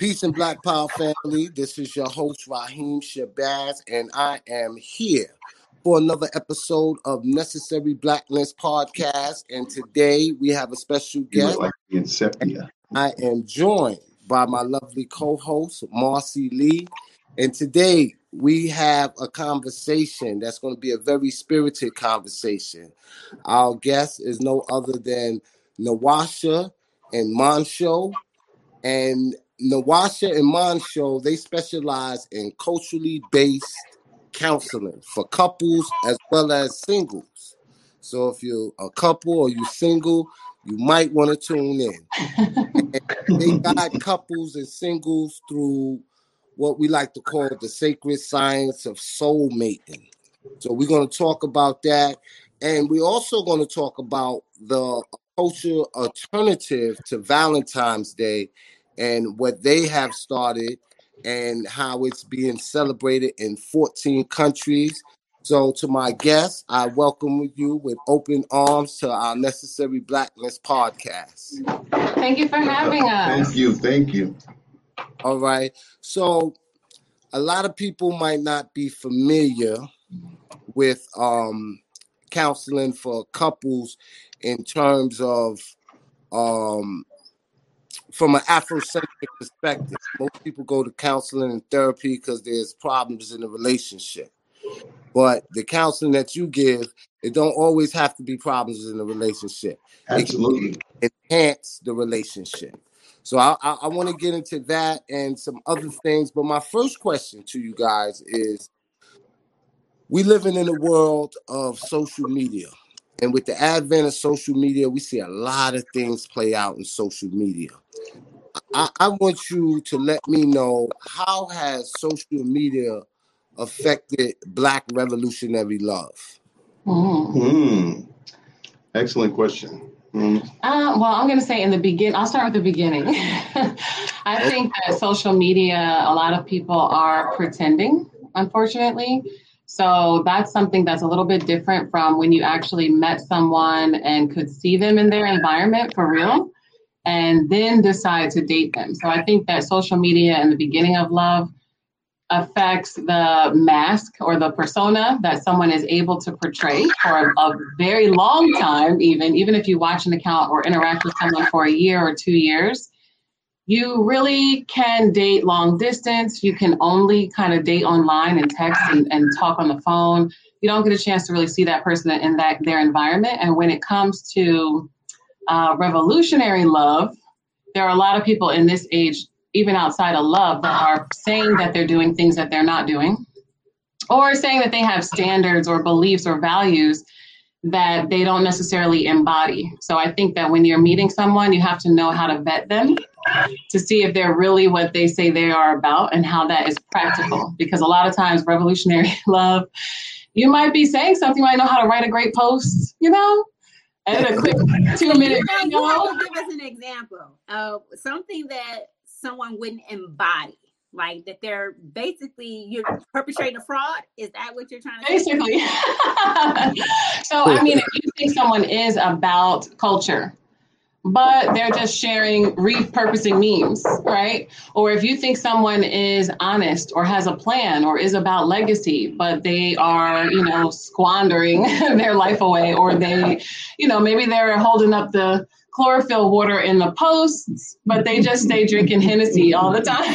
Peace and Black Power family. This is your host, Raheem Shabazz, and I am here for another episode of Necessary Blackness podcast. And today we have a special guest. like. I am joined by my lovely co-host, Marcy Lee. And today we have a conversation that's going to be a very spirited conversation. Our guest is no other than Nawasha and Monsho. And Nawasha and Monsho, they specialize in culturally based counseling for couples as well as singles. So if you're a couple or you're single, you might want to tune in. They guide couples and singles through what we like to call the sacred science of soul mating. So we're going to talk about that. And we're also going to talk about the culture alternative to Valentine's Day and what they have started and how it's being celebrated in 14 countries. So, to my guests, I welcome you with open arms to our Necessary Blackness podcast. Thank you for having us. Thank you. Thank you. All right. So, a lot of people might not be familiar with um, counseling for couples in terms of um, from an Afrocentric perspective. Most people go to counseling and therapy because there's problems in the relationship. But the counseling that you give, it don't always have to be problems in the relationship. Absolutely. Enhance the relationship. So I, I, I want to get into that and some other things. But my first question to you guys is we living in a world of social media. And with the advent of social media, we see a lot of things play out in social media. I, I want you to let me know how has social media affected Black revolutionary love? Mm. Hmm. Excellent question. Hmm. Uh, well, I'm going to say in the begin. I'll start with the beginning. I think that social media, a lot of people are pretending, unfortunately. So that's something that's a little bit different from when you actually met someone and could see them in their environment for real and then decide to date them. So I think that social media and the beginning of love affects the mask or the persona that someone is able to portray for a, a very long time, even, even if you watch an account or interact with someone for a year or two years. You really can date long distance. You can only kind of date online and text and, and talk on the phone. You don't get a chance to really see that person in that their environment. And when it comes to uh, revolutionary love, there are a lot of people in this age, even outside of love, that are saying that they're doing things that they're not doing, or saying that they have standards or beliefs or values that they don't necessarily embody. So I think that when you're meeting someone, you have to know how to vet them to see if they're really what they say they are about and how that is practical. Because a lot of times, revolutionary love, you might be saying something, you might know how to write a great post, you know, and a quick two minute video. give us an example of something that someone wouldn't embody, like that they're basically you're perpetrating a fraud. Is that what you're trying to? Basically. so, I mean, if you think someone is about culture, but they're just sharing, repurposing memes, right? Or if you think someone is honest or has a plan or is about legacy, but they are, you know, squandering their life away, or they, you know, maybe they're holding up the chlorophyll water in the posts, but they just stay drinking Hennessy all the time.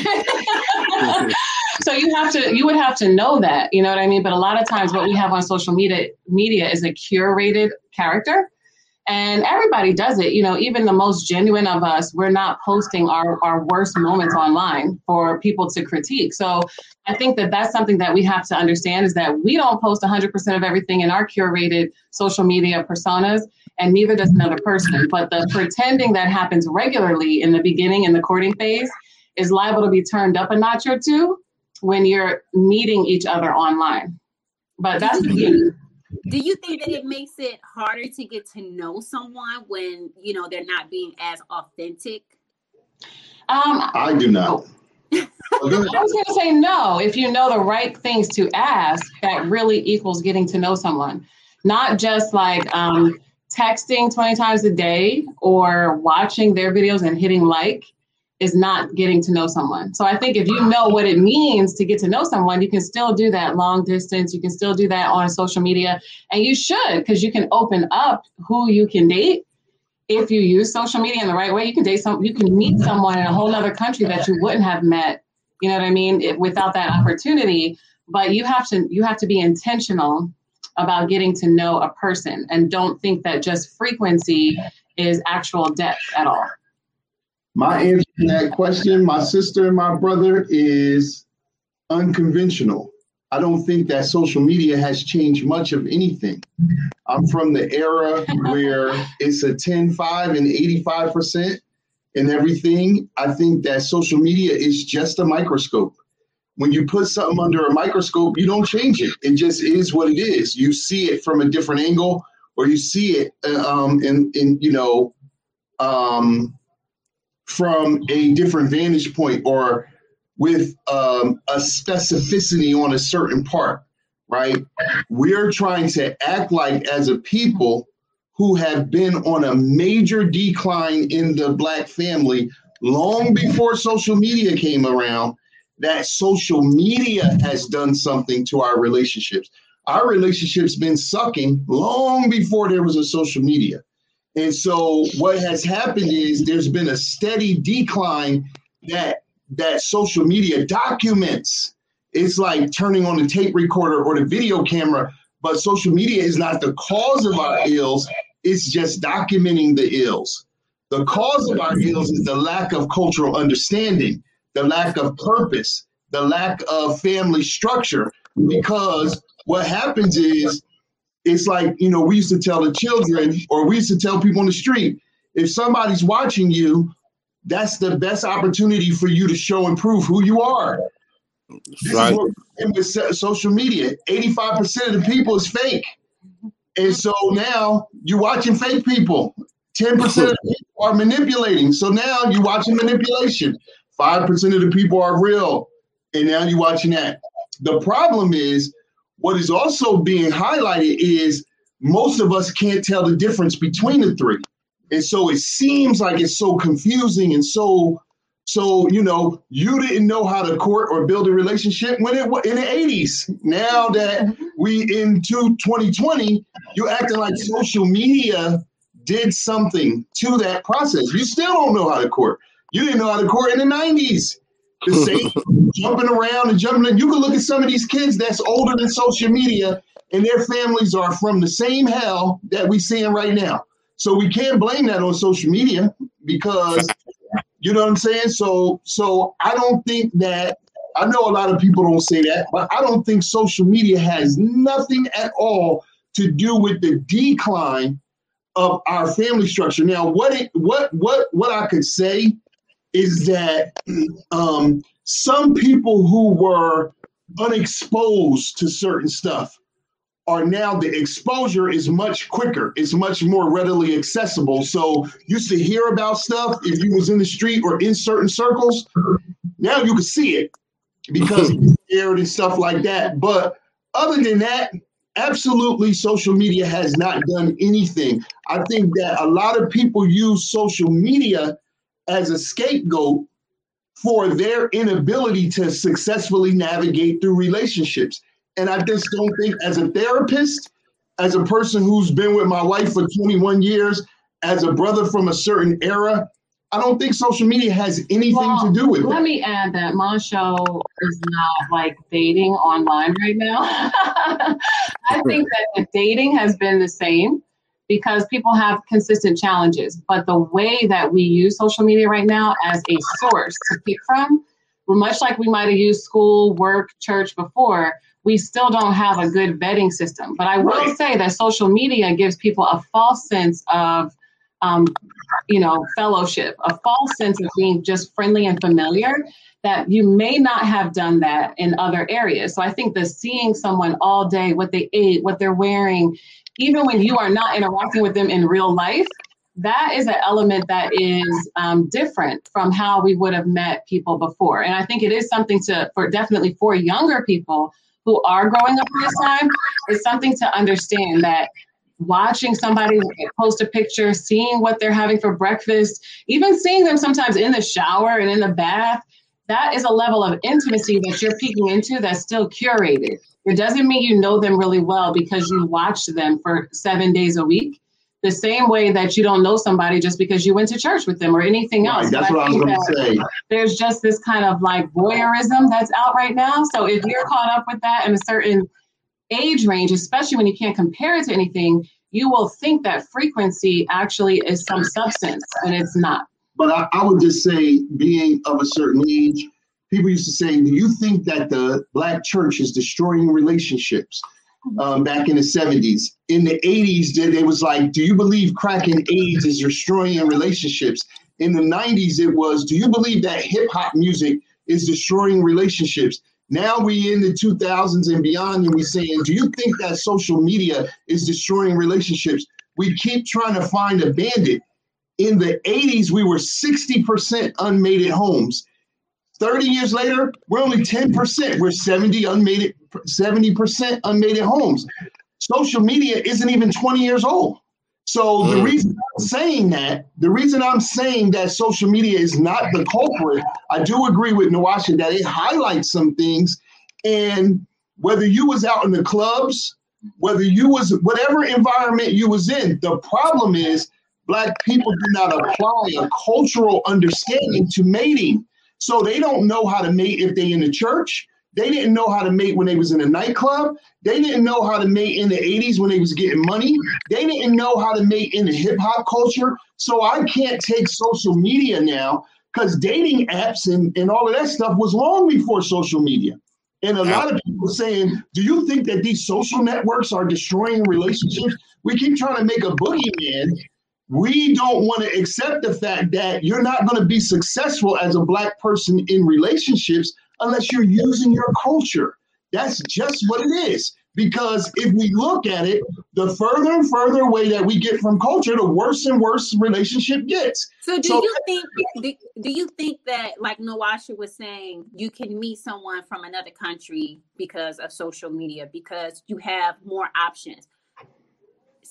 so you have to you would have to know that you know what i mean? But a lot of times what we have on social media media is a curated character and everybody does it you know even the most genuine of us we're not posting our, our worst moments online for people to critique. So i think that that's something that we have to understand is that we don't post 100% of everything in our curated social media personas and neither does another person but the pretending that happens regularly in the beginning in the courting phase is liable to be turned up a notch or two when you're meeting each other online but that's the key Do you think that it makes it harder to get to know someone when you know they're not being as authentic? um, I do not. Oh, I was going to say no. If you know the right things to ask, that really equals getting to know someone, not just like um, texting 20 times a day or watching their videos and hitting like is not getting to know someone. So I think if you know what it means to get to know someone, you can still do that long distance. You can still do that on social media, and you should because you can open up who you can date. If you use social media in the right way, you can date some. You can meet someone in a whole other country that you wouldn't have met. You know what I mean? It, without that opportunity, but you have to you have to be intentional about getting to know a person, and don't think that just frequency is actual depth at all. My answer to that question, my sister and my brother, is unconventional. I don't think that social media has changed much of anything. I'm from the era where it's a 10, 5, and 85% and everything. I think that social media is just a microscope. When you put something under a microscope, you don't change it. It just is what it is. You see it from a different angle, or you see it uh, um, in, in you know, um, from a different vantage point or with um, a specificity on a certain part, right? We're trying to act like, as a people who have been on a major decline in the Black family long before social media came around, that social media has done something to our relationships. Our relationships been sucking long before there was a social media. And so what has happened is there's been a steady decline that that social media documents. It's like turning on the tape recorder or the video camera, but social media is not the cause of our ills, it's just documenting the ills. The cause of our ills is the lack of cultural understanding, the lack of purpose, the lack of family structure. Because what happens is it's like, you know, we used to tell the children or we used to tell people on the street, if somebody's watching you, that's the best opportunity for you to show and prove who you are. This right. is what with social media. 85% of the people is fake. And so now you're watching fake people. 10% of people are manipulating. So now you're watching manipulation. 5% of the people are real. And now you're watching that. The problem is what is also being highlighted is most of us can't tell the difference between the three. And so it seems like it's so confusing and so so you know you didn't know how to court or build a relationship when it in the 80s. Now that we into 2020, you're acting like social media did something to that process. You still don't know how to court. You didn't know how to court in the 90s the same jumping around and jumping. In. You can look at some of these kids that's older than social media, and their families are from the same hell that we're seeing right now. So we can't blame that on social media because you know what I'm saying. So so I don't think that. I know a lot of people don't say that, but I don't think social media has nothing at all to do with the decline of our family structure. Now, what it what what what I could say is that um, some people who were unexposed to certain stuff are now the exposure is much quicker. It's much more readily accessible. So used to hear about stuff if you was in the street or in certain circles. Now you can see it because aired and stuff like that. But other than that absolutely social media has not done anything. I think that a lot of people use social media as a scapegoat for their inability to successfully navigate through relationships. And I just don't think, as a therapist, as a person who's been with my wife for 21 years, as a brother from a certain era, I don't think social media has anything well, to do with it. Let me add that my show is not like dating online right now. I think that the dating has been the same because people have consistent challenges. But the way that we use social media right now as a source to pick from, much like we might have used school, work, church before, we still don't have a good vetting system. But I will say that social media gives people a false sense of, um, you know, fellowship, a false sense of being just friendly and familiar. That you may not have done that in other areas. So I think the seeing someone all day, what they ate, what they're wearing, even when you are not interacting with them in real life, that is an element that is um, different from how we would have met people before. And I think it is something to, for definitely for younger people who are growing up this time, it's something to understand that watching somebody post a picture, seeing what they're having for breakfast, even seeing them sometimes in the shower and in the bath, that is a level of intimacy that you're peeking into that's still curated. It doesn't mean you know them really well because you watched them for seven days a week. The same way that you don't know somebody just because you went to church with them or anything else. Right, that's what I was going to say. There's just this kind of like voyeurism that's out right now. So if you're caught up with that in a certain age range, especially when you can't compare it to anything, you will think that frequency actually is some substance, and it's not. But I, I would just say, being of a certain age, people used to say, Do you think that the black church is destroying relationships? Um, back in the 70s. In the 80s, it was like, Do you believe crack and AIDS is destroying relationships? In the 90s, it was, Do you believe that hip hop music is destroying relationships? Now we in the 2000s and beyond, and we saying, do you think that social media is destroying relationships? We keep trying to find a bandit. In the 80s, we were 60% unmated homes. 30 years later, we're only 10%. We're 70 unmated, 70% unmated homes. Social media isn't even 20 years old. So the mm. reason I'm saying that, the reason I'm saying that social media is not the culprit, I do agree with Nawasha that it highlights some things. And whether you was out in the clubs, whether you was whatever environment you was in, the problem is black people do not apply a cultural understanding to mating. So they don't know how to mate if they in the church. They didn't know how to mate when they was in a nightclub. They didn't know how to mate in the 80s when they was getting money. They didn't know how to mate in the hip hop culture. So I can't take social media now because dating apps and, and all of that stuff was long before social media. And a lot of people saying, do you think that these social networks are destroying relationships? We keep trying to make a boogeyman. We don't want to accept the fact that you're not going to be successful as a black person in relationships unless you're using your culture. That's just what it is. Because if we look at it, the further and further away that we get from culture, the worse and worse relationship gets. So do so, you think do, do you think that like Nawasha was saying, you can meet someone from another country because of social media, because you have more options?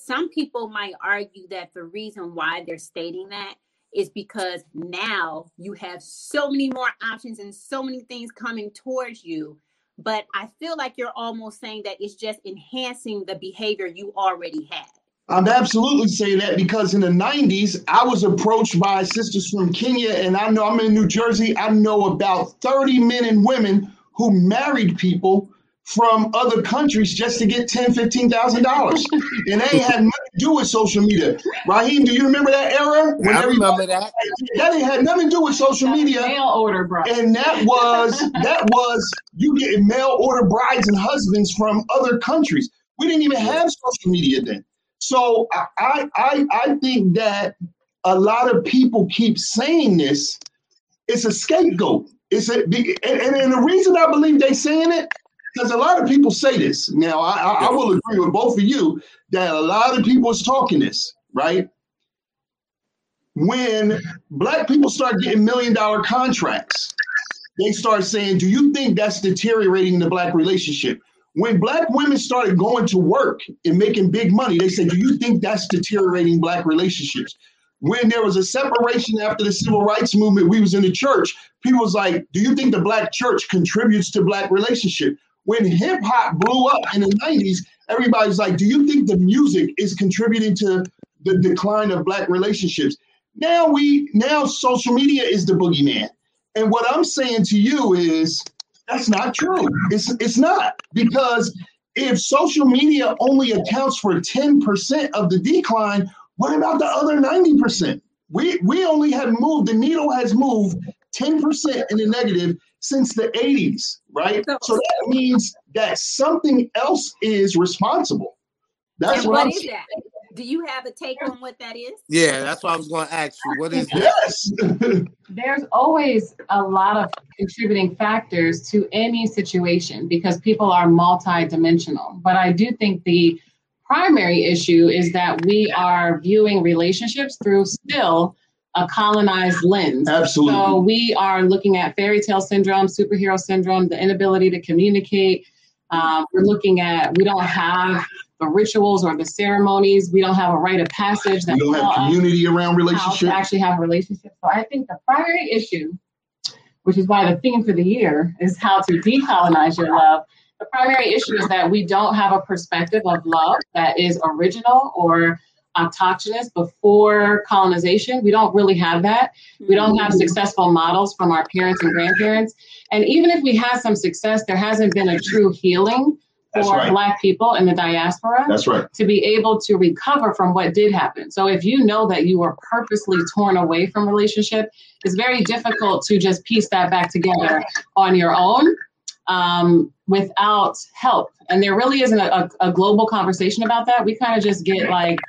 Some people might argue that the reason why they're stating that is because now you have so many more options and so many things coming towards you. But I feel like you're almost saying that it's just enhancing the behavior you already had. I'm absolutely saying that because in the 90s, I was approached by sisters from Kenya, and I know I'm in New Jersey. I know about 30 men and women who married people from other countries just to get ten, fifteen thousand dollars, and they had nothing to do with social media. Raheem, do you remember that era? When I remember that. That had nothing to do with social media. Mail order bride, and that was that was you getting mail order brides and husbands from other countries. We didn't even have social media then. So I I I think that a lot of people keep saying this. It's a scapegoat. It's a and, and the reason I believe they're saying it because a lot of people say this. Now, I, I, I, will agree with both of you that a lot of people is talking this, right? When black people start getting million dollar contracts, they start saying, Do you think that's deteriorating the black relationship? When black women started going to work and making big money, they said, Do you think that's deteriorating black relationships? When there was a separation after the civil rights movement, we was in the church. People was like, Do you think the black church contributes to black relationship? When hip hop blew up in the 90s, everybody's like, do you think the music is contributing to the decline of black relationships? Now we now social media is the boogeyman. And what I'm saying to you is that's not true. It's it's not because if social media only accounts for 10% of the decline, what about the other 90%? We we only have moved, the needle has moved 10% in the negative since the 80s, right? So that means that something else is responsible. That's and what, what is that? Do you have a take on what that is? Yeah, that's what I was going to ask you. What is yes? There's always a lot of contributing factors to any situation because people are multidimensional. But I do think the primary issue is that we are viewing relationships through still a colonized lens. Absolutely. So we are looking at fairy tale syndrome, superhero syndrome, the inability to communicate, Um, we're looking at we don't have the rituals or the ceremonies. We don't have a rite of passage that we don't have community around relationship. actually have a relationship. So I think the primary issue, which is why the theme for the year is how to decolonize your love. The primary issue is that we don't have a perspective of love that is original or autochthonous before colonization. We don't really have that. We don't have mm-hmm. successful models from our parents and grandparents. And even if we had some success, there hasn't been a true healing for right. Black people in the diaspora. That's right. To be able to recover from what did happen. So if you know that you were purposely torn away from relationship, it's very difficult to just piece that back together on your own um, without help. And there really isn't a, a, a global conversation about that. We kind of just get like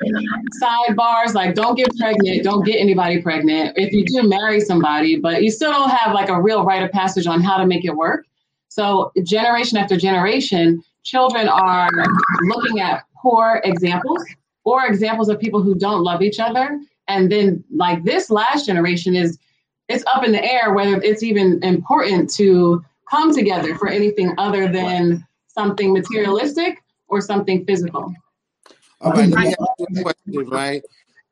sidebars, like don't get pregnant, don't get anybody pregnant. If you do marry somebody, but you still don't have like a real rite of passage on how to make it work. So generation after generation, children are looking at poor examples or examples of people who don't love each other. And then like this last generation is it's up in the air whether it's even important to come together for anything other than something materialistic or something physical. All right, let me ask you a question, right?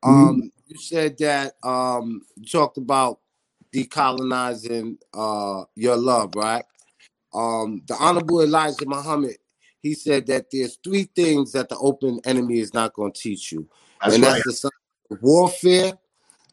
Um, you said that um, you talked about decolonizing uh, your love, right? Um, the Honorable Elijah Muhammad, he said that there's three things that the open enemy is not going to teach you, that's and right. that's the science of warfare,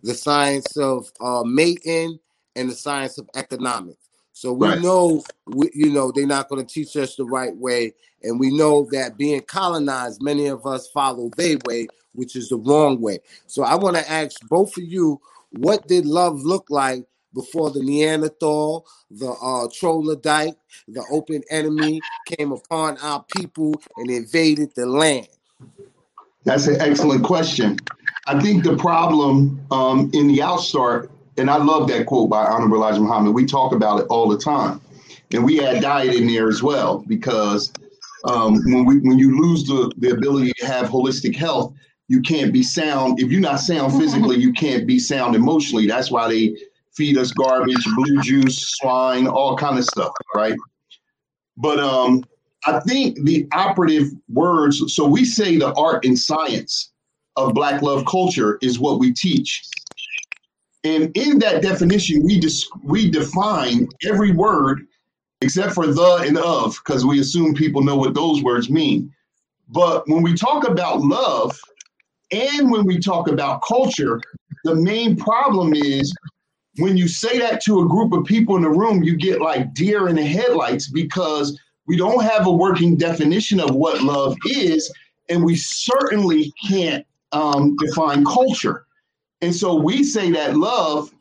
the science of uh, mating, and the science of economics. So we right. know, we, you know, they're not going to teach us the right way, and we know that being colonized, many of us follow their way, which is the wrong way. So I want to ask both of you, what did love look like before the Neanderthal, the uh, Troglodyte, the open enemy came upon our people and invaded the land? That's an excellent question. I think the problem um, in the outstart and I love that quote by Honorable Elijah Muhammad. We talk about it all the time, and we add diet in there as well because um, when we when you lose the the ability to have holistic health, you can't be sound. If you're not sound physically, you can't be sound emotionally. That's why they feed us garbage, blue juice, swine, all kind of stuff, right? But um, I think the operative words. So we say the art and science of Black love culture is what we teach and in that definition, we dis- we define every word except for the and of, because we assume people know what those words mean. But when we talk about love and when we talk about culture, the main problem is when you say that to a group of people in the room, you get like deer in the headlights because we don't have a working definition of what love is, and we certainly can't um, define culture. And so we say that love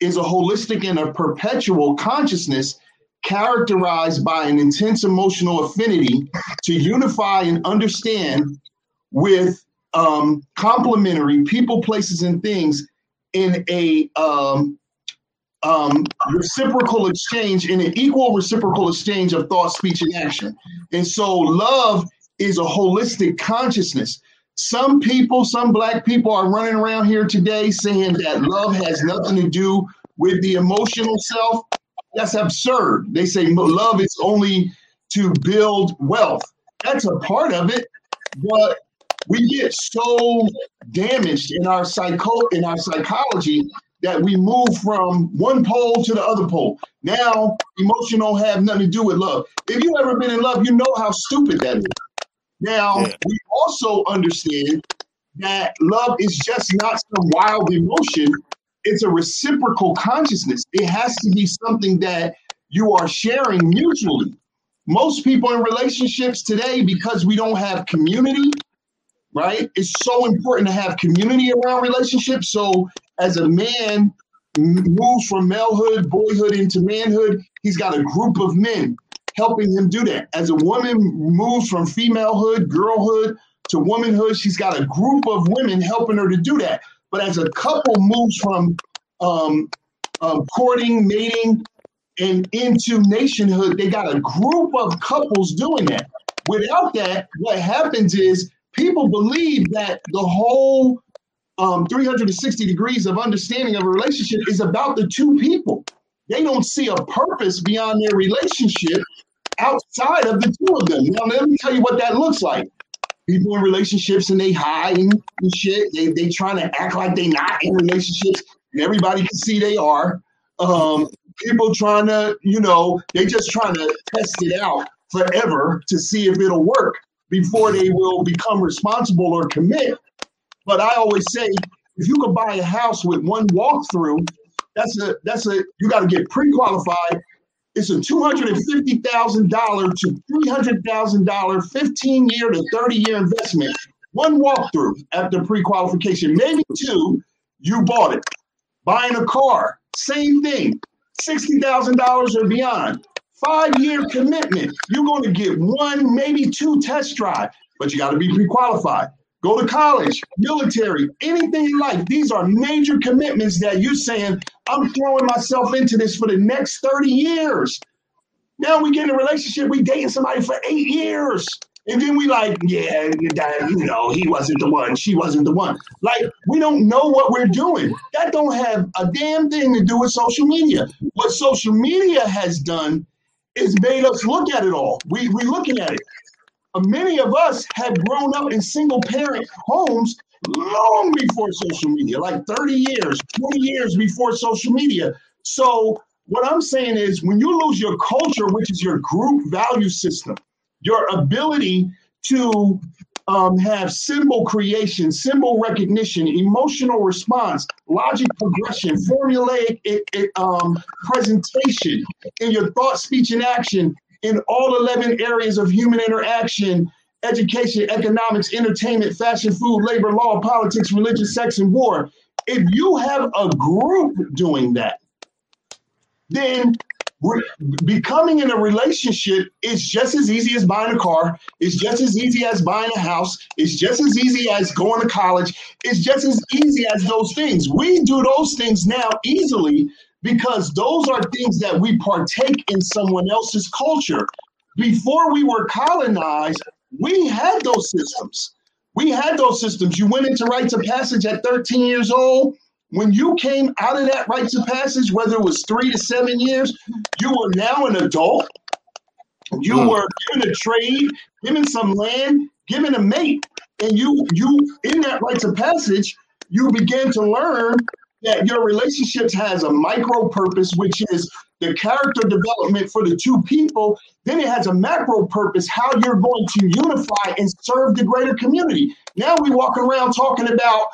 is a holistic and a perpetual consciousness characterized by an intense emotional affinity to unify and understand with um, complementary people, places, and things in a um, um, reciprocal exchange, in an equal reciprocal exchange of thought, speech, and action. And so love is a holistic consciousness. Some people, some black people are running around here today saying that love has nothing to do with the emotional self. That's absurd. They say love is only to build wealth. That's a part of it, but we get so damaged in our psycho in our psychology that we move from one pole to the other pole. Now, emotion don't have nothing to do with love. If you ever been in love, you know how stupid that is. Now, yeah. we also understand that love is just not some wild emotion, it's a reciprocal consciousness. It has to be something that you are sharing mutually. Most people in relationships today, because we don't have community, right? It's so important to have community around relationships. So, as a man moves from malehood, boyhood into manhood, he's got a group of men helping him do that. As a woman moves from femalehood, girlhood to womanhood, she's got a group of women helping her to do that. But as a couple moves from um, um, courting, mating, and into nationhood, they got a group of couples doing that. Without that, what happens is people believe that the whole um, 360 degrees of understanding of a relationship is about the two people. They don't see a purpose beyond their relationship outside of the two of them. Now, let me tell you what that looks like. People in relationships and they hide and shit. They they trying to act like they not in relationships, and everybody can see they are. Um, people trying to, you know, they just trying to test it out forever to see if it'll work before they will become responsible or commit. But I always say, if you could buy a house with one walkthrough, that's a that's a you got to get pre-qualified. It's a two hundred and fifty thousand dollar to three hundred thousand dollar, fifteen year to thirty year investment. One walkthrough after pre-qualification, maybe two. You bought it. Buying a car, same thing. Sixty thousand dollars or beyond. Five year commitment. You're going to get one, maybe two test drive, but you got to be pre-qualified go to college, military, anything in life. These are major commitments that you're saying, I'm throwing myself into this for the next 30 years. Now we get in a relationship, we dating somebody for eight years. And then we like, yeah, that, you know, he wasn't the one, she wasn't the one. Like, we don't know what we're doing. That don't have a damn thing to do with social media. What social media has done is made us look at it all. We, we're looking at it many of us had grown up in single parent homes long before social media, like 30 years, 20 years before social media. So, what I'm saying is when you lose your culture, which is your group value system, your ability to um, have symbol creation, symbol recognition, emotional response, logic progression, formulaic it, it, um, presentation in your thought, speech, and action in all 11 areas of human interaction education, economics, entertainment, fashion, food, labor, law, politics, religion, sex, and war. If you have a group doing that, then becoming in a relationship is just as easy as buying a car. It's just as easy as buying a house. It's just as easy as going to college. It's just as easy as those things. We do those things now easily because those are things that we partake in someone else's culture. Before we were colonized, we had those systems. We had those systems. You went into rites of passage at 13 years old. When you came out of that rites of passage, whether it was three to seven years, you were now an adult. You mm. were given a trade, given some land, given a mate, and you you in that rites of passage, you began to learn that your relationships has a micro purpose, which is the character development for the two people. Then it has a macro purpose, how you're going to unify and serve the greater community. Now we walk around talking about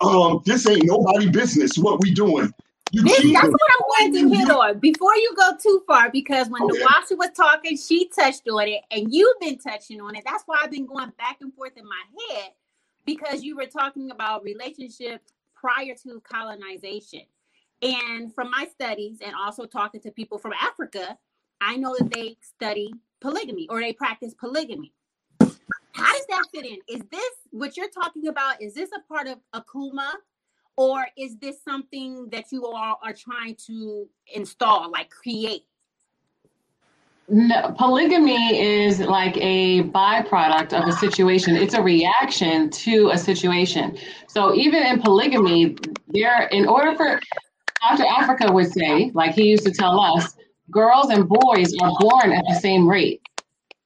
um, this ain't nobody business. What we doing? This, that's what I wanted to hit on before you go too far, because when okay. Nawasha was talking, she touched on it, and you've been touching on it. That's why I've been going back and forth in my head because you were talking about relationships prior to colonization. And from my studies and also talking to people from Africa, I know that they study polygamy or they practice polygamy. How does that fit in? Is this what you're talking about? Is this a part of Akuma? Or is this something that you all are trying to install, like create? No, polygamy is like a byproduct of a situation. It's a reaction to a situation. So even in polygamy, there, in order for Dr. Afrika would say, like he used to tell us, girls and boys are born at the same rate.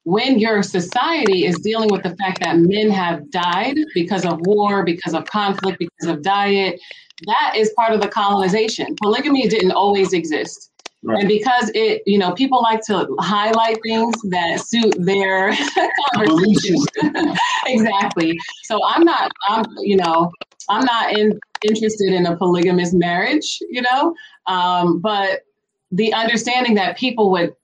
When your society is dealing with the fact that men have died because of war, because of conflict, because of diet, that is part of the colonization. Polygamy didn't always exist. Right. And because it, you know, people like to highlight things that suit their conversation. exactly. So I'm not, I'm, you know, I'm not in, interested in a polygamous marriage, you know, um, but the understanding that people would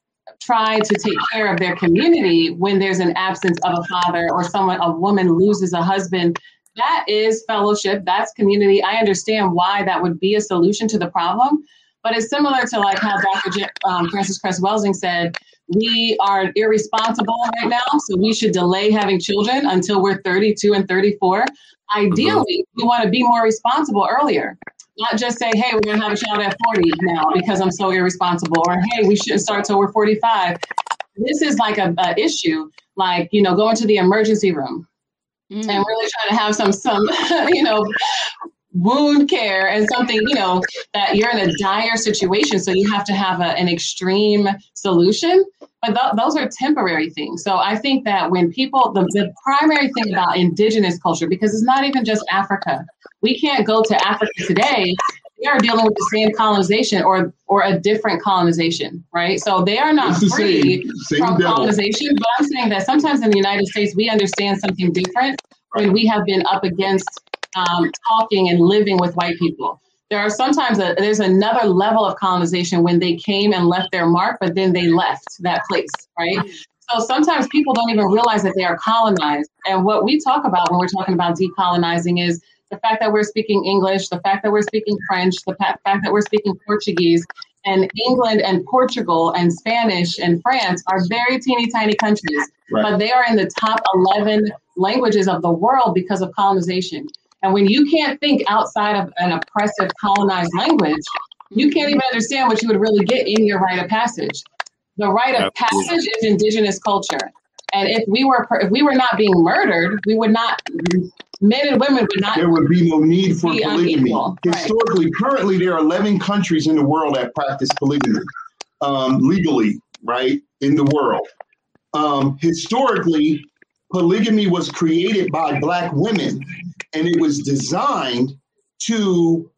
try to take care of their community when there's an absence of a father or someone, a woman loses a husband. That is fellowship. That's community. I understand why that would be a solution to the problem but it's similar to like how Dr. J- um, Frances Cress Welsing said, we are irresponsible right now, so we should delay having children until we're 32 and 34. Ideally, we want to be more responsible earlier. Not just say, hey, we're going to have a child at 40 now because I'm so irresponsible, or hey, we shouldn't start till we're 45. This is like a, a issue, like, you know, going to the emergency room mm. and really trying to have some, some, you know, wound care and something you know that you're in a dire situation so you have to have a, an extreme solution but th- those are temporary things. So I think that when people, the, the primary thing about indigenous culture, because it's not even just Africa, we can't go to Africa today. They are dealing with the same colonization or or a different colonization, right? So they are not free same, same from devil. colonization. But I'm saying that sometimes in the United States we understand something different when we have been up against um, talking and living with white people there are sometimes a, there's another level of colonization when they came and left their mark, but then they left that place, right? So sometimes people don't even realize that they are colonized. And what we talk about when we're talking about decolonizing is the fact that we're speaking English, the fact that we're speaking French, the fact that we're speaking Portuguese. And England and Portugal and Spanish and France are very teeny tiny countries, right. but they are in the top 11 languages of the world because of colonization. And when you can't think outside of an oppressive colonized language, you can't even understand what you would really get in your rite of passage. The rite of passage is indigenous culture. And if we were if we were not being murdered, we would not men and women would not there would be no need for polygamy. Historically, right. currently there are 11 countries in the world that practice polygamy um, legally, right? In the world. Um, historically, polygamy was created by black women and it was designed to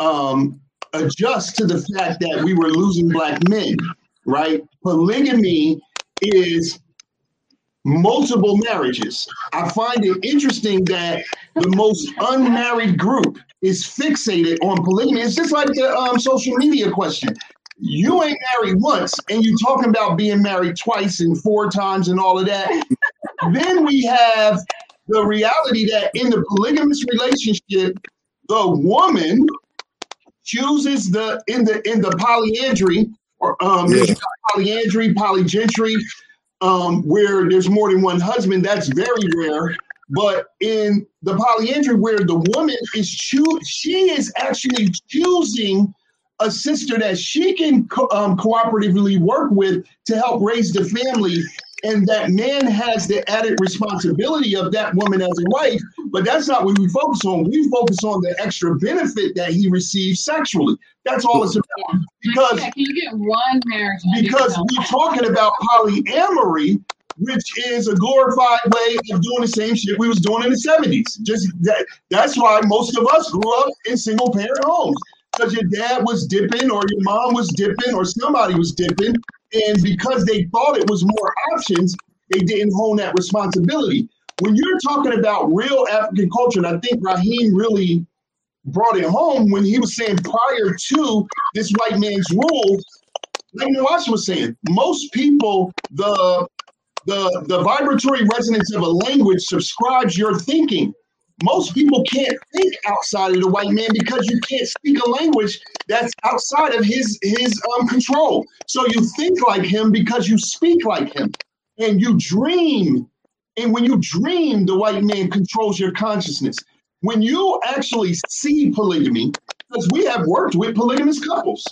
um, adjust to the fact that we were losing black men, right? Polygamy is multiple marriages. I find it interesting that the most unmarried group is fixated on polygamy. It's just like the um, social media question. You ain't married once, and you talking about being married twice and four times and all of that. then we have the reality that in the polygamous relationship, the woman chooses the in the in the polyandry or um yeah. polyandry, polygentry, um, where there's more than one husband, that's very rare. But in the polyandry, where the woman is choo- she is actually choosing a sister that she can co- um, cooperatively work with to help raise the family and that man has the added responsibility of that woman as a wife, but that's not what we focus on. We focus on the extra benefit that he receives sexually. That's all it's about. Because yeah, can you get one marriage? Because we're talking about polyamory, which is a glorified way of doing the same shit we was doing in the 70s. Just that that's why most of us grew up in single parent homes. Because your dad was dipping or your mom was dipping or somebody was dipping and because they thought it was more options, they didn't hold that responsibility. When you're talking about real African culture, and I think Raheem really brought it home when he was saying prior to this white man's rule, like Nawash was saying, most people, the the the vibratory resonance of a language subscribes your thinking most people can't think outside of the white man because you can't speak a language that's outside of his his um, control. So you think like him because you speak like him, and you dream. And when you dream, the white man controls your consciousness. When you actually see polygamy, because we have worked with polygamous couples,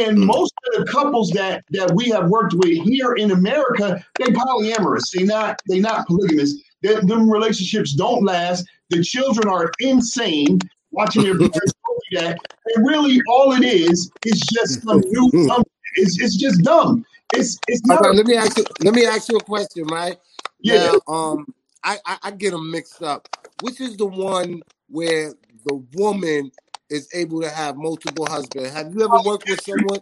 and most of the couples that that we have worked with here in America, they polyamorous. They not they not polygamous. They, them relationships don't last. The children are insane watching their parents do that. And really, all it is is just some new. Some, it's, it's just dumb. It's it's not. Okay, let me ask you. Let me ask you a question, right? Yeah. Now, um, I, I I get them mixed up. Which is the one where the woman is able to have multiple husbands? Have you ever worked with someone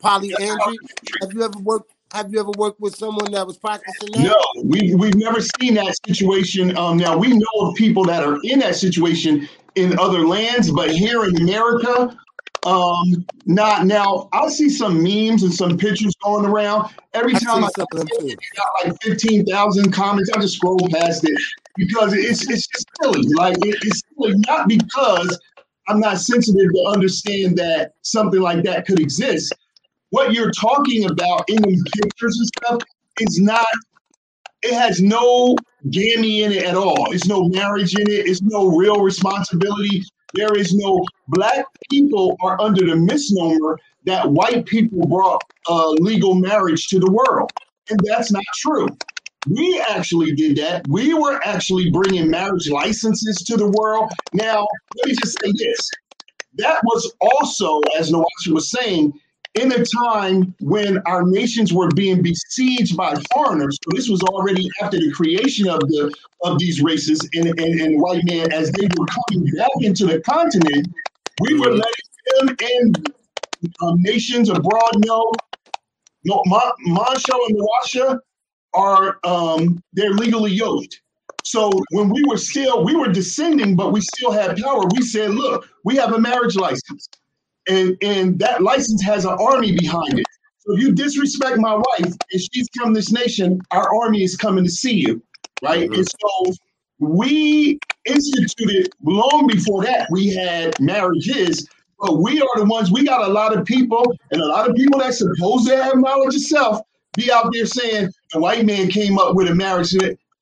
polyandry? Have you ever worked have you ever worked with someone that was practicing that? No, we we've never seen that situation. Um, now we know of people that are in that situation in other lands, but here in America, um, not now. I'll see some memes and some pictures going around every time. I, I got like fifteen thousand comments. I just scroll past it because it's it's just silly. Like it, it's silly not because I'm not sensitive to understand that something like that could exist what you're talking about in the pictures and stuff is not it has no gammy in it at all. It's no marriage in it. It's no real responsibility. There is no black people are under the misnomer that white people brought uh, legal marriage to the world, and that's not true. We actually did that. We were actually bringing marriage licenses to the world. Now, let me just say this: that was also, as Nawasha was saying, in a time when our nations were being besieged by foreigners. So this was already after the creation of the of these races and, and, and white men as they were coming back into the continent, we were letting them and um, nations abroad know no, Moncho and Nawasha are um, they're legally yoked. So when we were still, we were descending, but we still had power. We said, look, we have a marriage license. And, and that license has an army behind it. So if you disrespect my wife and she's come this nation, our army is coming to see you. Right. Mm-hmm. And so we instituted long before that, we had marriages, but we are the ones, we got a lot of people and a lot of people that supposed to have knowledge of self be out there saying the white man came up with a marriage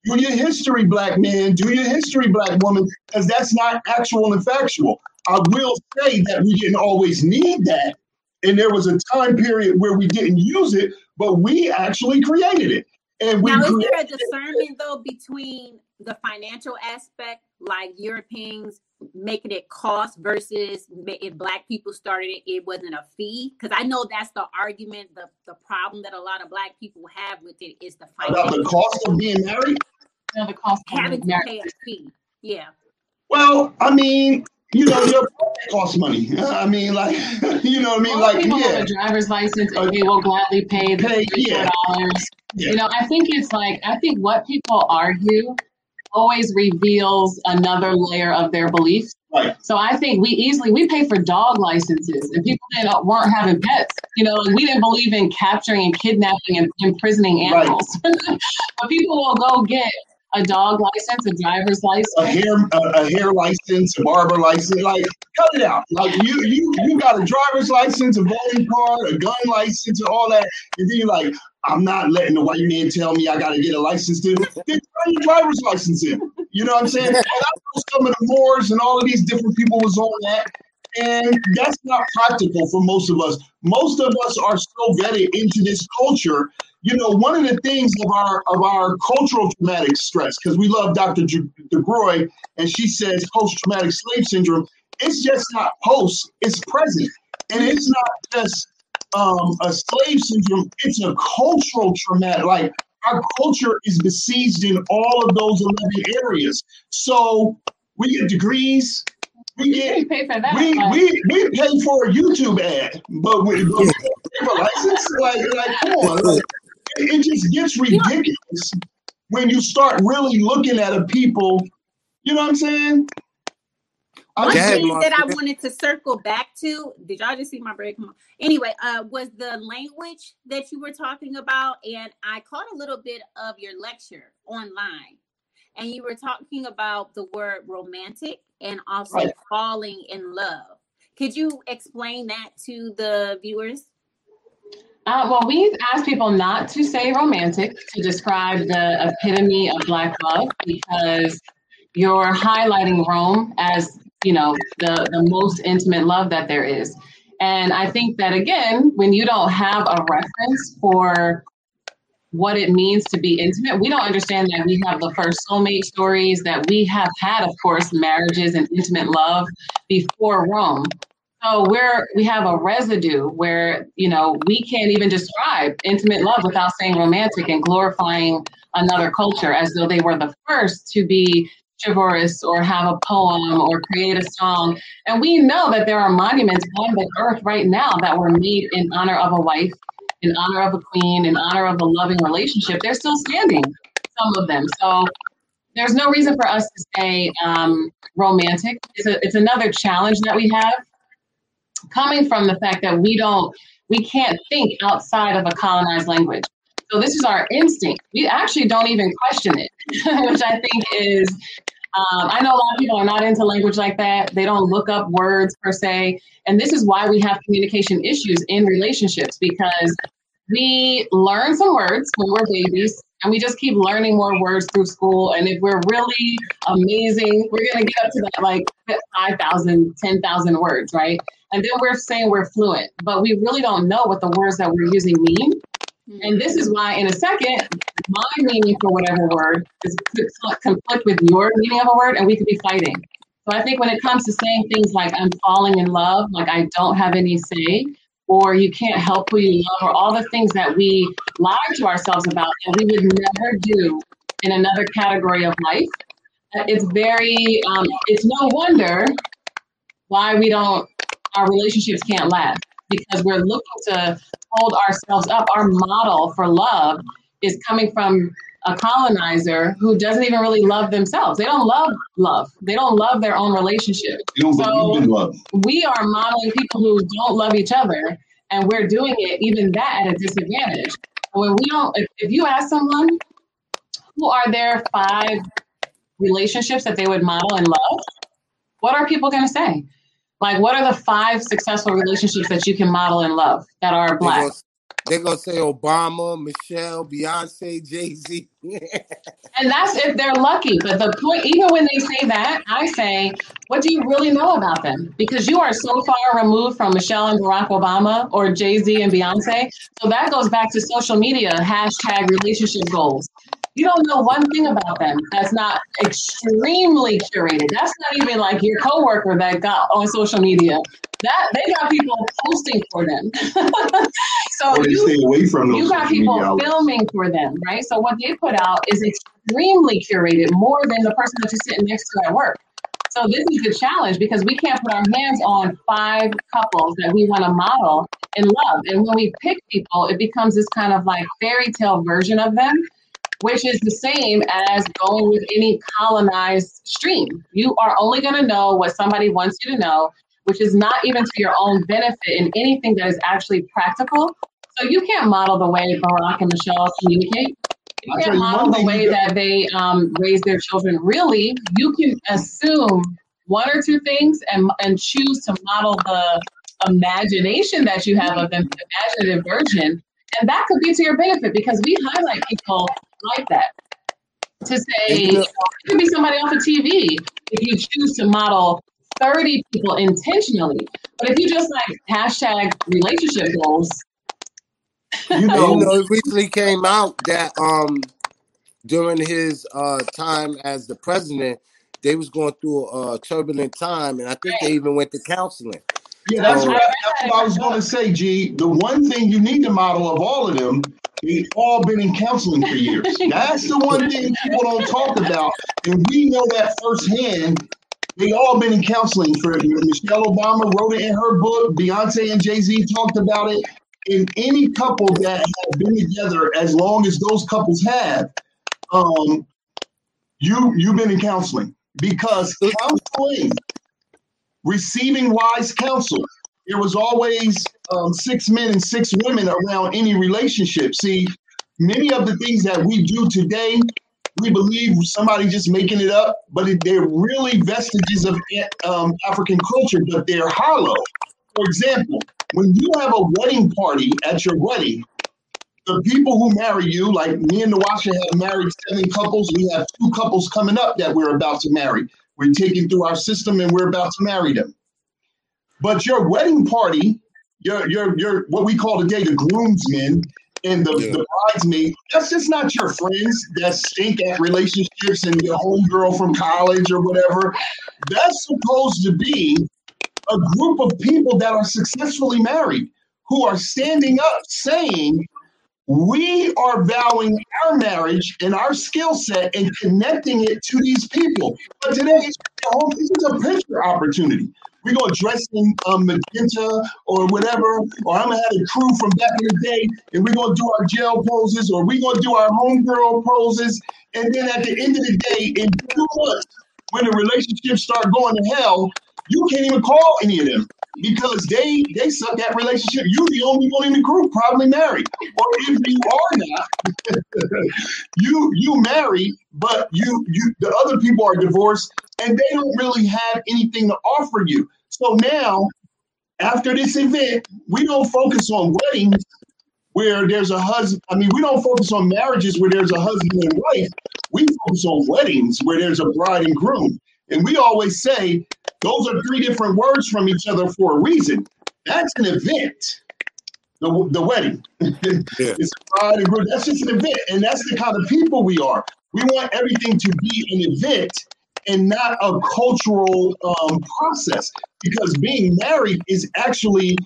do your history, black man. Do your history, black woman, because that's not actual and factual. I will say that we didn't always need that. And there was a time period where we didn't use it, but we actually created it. And we now, is there a discernment though between the financial aspect, like Europeans making it cost, versus if Black people started it, it wasn't a fee? Because I know that's the argument, the the problem that a lot of Black people have with it is the financial. About the cost of being married. No, the cost of having to pay a fee. Yeah. Well, I mean, you know, your costs money. I mean, like, you know what I mean? like, people yeah. have a driver's license and uh, they will gladly pay the pay, yeah. dollars. Yeah. You know, I think it's like I think what people argue always reveals another layer of their beliefs. Right. So I think we easily we pay for dog licenses, and people that weren't having pets. You know, we didn't believe in capturing and kidnapping and imprisoning animals. Right. but people will go get a dog license, a driver's license, a hair a, a, hair license, a barber license. Like, cut it out. Like you you you got a driver's license, a voting card, a gun license, and all that, and then you're like, I'm not letting the white man tell me I got to get a license. To then turn your driver's license in. You know what I'm saying? And I know some of the Moors and all of these different people was on that. And that's not practical for most of us. Most of us are so vetted into this culture you know, one of the things of our of our cultural traumatic stress, because we love Dr. DeGruy, and she says post-traumatic slave syndrome, it's just not post, it's present. And it's not just um, a slave syndrome, it's a cultural traumatic, like our culture is besieged in all of those 11 areas. So we get degrees, we get we pay for that. We, we, we pay for a YouTube ad, but we, we pay for license. Like, like come on. Like, it just gets ridiculous when you start really looking at a people. You know what I'm saying? One thing that I wanted to circle back to, did y'all just see my break? Anyway, uh, was the language that you were talking about, and I caught a little bit of your lecture online, and you were talking about the word romantic and also right. falling in love. Could you explain that to the viewers? Uh, well, we've asked people not to say romantic to describe the epitome of Black love because you're highlighting Rome as, you know, the, the most intimate love that there is. And I think that, again, when you don't have a reference for what it means to be intimate, we don't understand that we have the first soulmate stories, that we have had, of course, marriages and intimate love before Rome. So we're we have a residue where you know we can't even describe intimate love without saying romantic and glorifying another culture as though they were the first to be chivalrous or have a poem or create a song. And we know that there are monuments on the earth right now that were made in honor of a wife, in honor of a queen, in honor of a loving relationship. They're still standing, some of them. So there's no reason for us to say um, romantic. It's, a, it's another challenge that we have coming from the fact that we don't we can't think outside of a colonized language. So this is our instinct. We actually don't even question it, which I think is. Um, I know a lot of people are not into language like that. They don't look up words per se, and this is why we have communication issues in relationships because we learn some words when we're babies and we just keep learning more words through school. And if we're really amazing, we're going to get up to that like 5,000, 10,000 words, right? And then we're saying we're fluent, but we really don't know what the words that we're using mean. And this is why, in a second, my meaning for whatever word is conflict with your meaning of a word, and we could be fighting. So I think when it comes to saying things like "I'm falling in love," like I don't have any say, or you can't help who you love, or all the things that we lie to ourselves about that we would never do in another category of life. It's very, um, it's no wonder why we don't, our relationships can't last because we're looking to hold ourselves up. Our model for love is coming from a colonizer who doesn't even really love themselves. They don't love love. They don't love their own relationship. So we are modeling people who don't love each other, and we're doing it even that at a disadvantage. When we don't, if, if you ask someone who are their five relationships that they would model and love, what are people going to say? Like, what are the five successful relationships that you can model in love that are black? They're gonna say Obama, Michelle, Beyonce, Jay Z. and that's if they're lucky. But the point, even when they say that, I say, what do you really know about them? Because you are so far removed from Michelle and Barack Obama or Jay Z and Beyonce. So that goes back to social media hashtag relationship goals. You don't know one thing about them that's not extremely curated. That's not even like your coworker that got on social media that they got people posting for them. so you, stay away from you got people filming for them, right? So what they put out is extremely curated, more than the person that you're sitting next to at work. So this is the challenge because we can't put our hands on five couples that we want to model and love. And when we pick people, it becomes this kind of like fairy tale version of them, which is the same as going with any colonized stream. You are only going to know what somebody wants you to know which is not even to your own benefit in anything that is actually practical. So you can't model the way Barack and Michelle communicate. You can't model the way that they um, raise their children. Really, you can assume one or two things and, and choose to model the imagination that you have of them, the imaginative version. And that could be to your benefit because we highlight people like that. To say, it could be somebody off of TV if you choose to model 30 people intentionally. But if you just like hashtag relationship goals, you know, you know, it recently came out that um during his uh time as the president, they was going through a turbulent time, and I think they even went to counseling. Yeah, that's, what, that's what I was going to say, G. The one thing you need to model of all of them, they've all been in counseling for years. That's the one thing people don't talk about, and we know that firsthand they all been in counseling for years. Michelle Obama wrote it in her book. Beyonce and Jay Z talked about it. And any couple that have been together as long as those couples have, um, you you've been in counseling because counseling, receiving wise counsel. There was always um, six men and six women around any relationship. See, many of the things that we do today we believe somebody just making it up, but it, they're really vestiges of um, African culture, but they're hollow. For example, when you have a wedding party at your wedding, the people who marry you, like me and Nawasha have married seven couples. We have two couples coming up that we're about to marry. We're taking through our system and we're about to marry them. But your wedding party, your your your what we call today the groomsmen, and the, yeah. the bridesmaid, that's just not your friends that stink at relationships and your homegirl from college or whatever. That's supposed to be a group of people that are successfully married who are standing up saying, we are vowing our marriage and our skill set and connecting it to these people. But today, this is a picture opportunity. We're gonna dress in um, magenta or whatever, or I'm gonna have a crew from back in the day, and we're gonna do our jail poses, or we're gonna do our homegirl poses, and then at the end of the day, in two months, when the relationships start going to hell, you can't even call any of them because they they suck at relationship. You're the only one in the group probably married, or if you are not, you you married, but you you the other people are divorced, and they don't really have anything to offer you. So now, after this event, we don't focus on weddings where there's a husband. I mean, we don't focus on marriages where there's a husband and wife. We focus on weddings where there's a bride and groom. And we always say those are three different words from each other for a reason. That's an event. The, the wedding. yeah. It's bride and groom. That's just an event. And that's the kind of people we are. We want everything to be an event and not a cultural um, process because being married is actually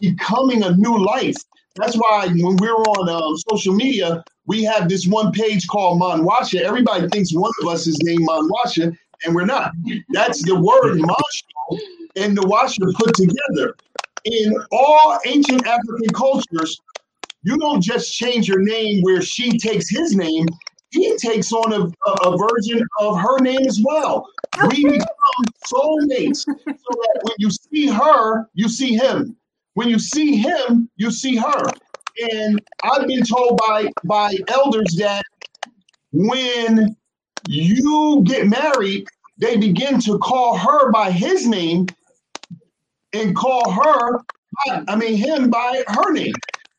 becoming a new life. That's why when we're on um, social media, we have this one page called Manwasha. Everybody thinks one of us is named Manwasha, and we're not. That's the word Masha and the washer put together. In all ancient African cultures, you don't just change your name where she takes his name, he takes on a, a, a version of her name as well. We become soulmates so that when you see her, you see him. When you see him, you see her. And I've been told by by elders that when you get married, they begin to call her by his name and call her, by, I mean him by her name.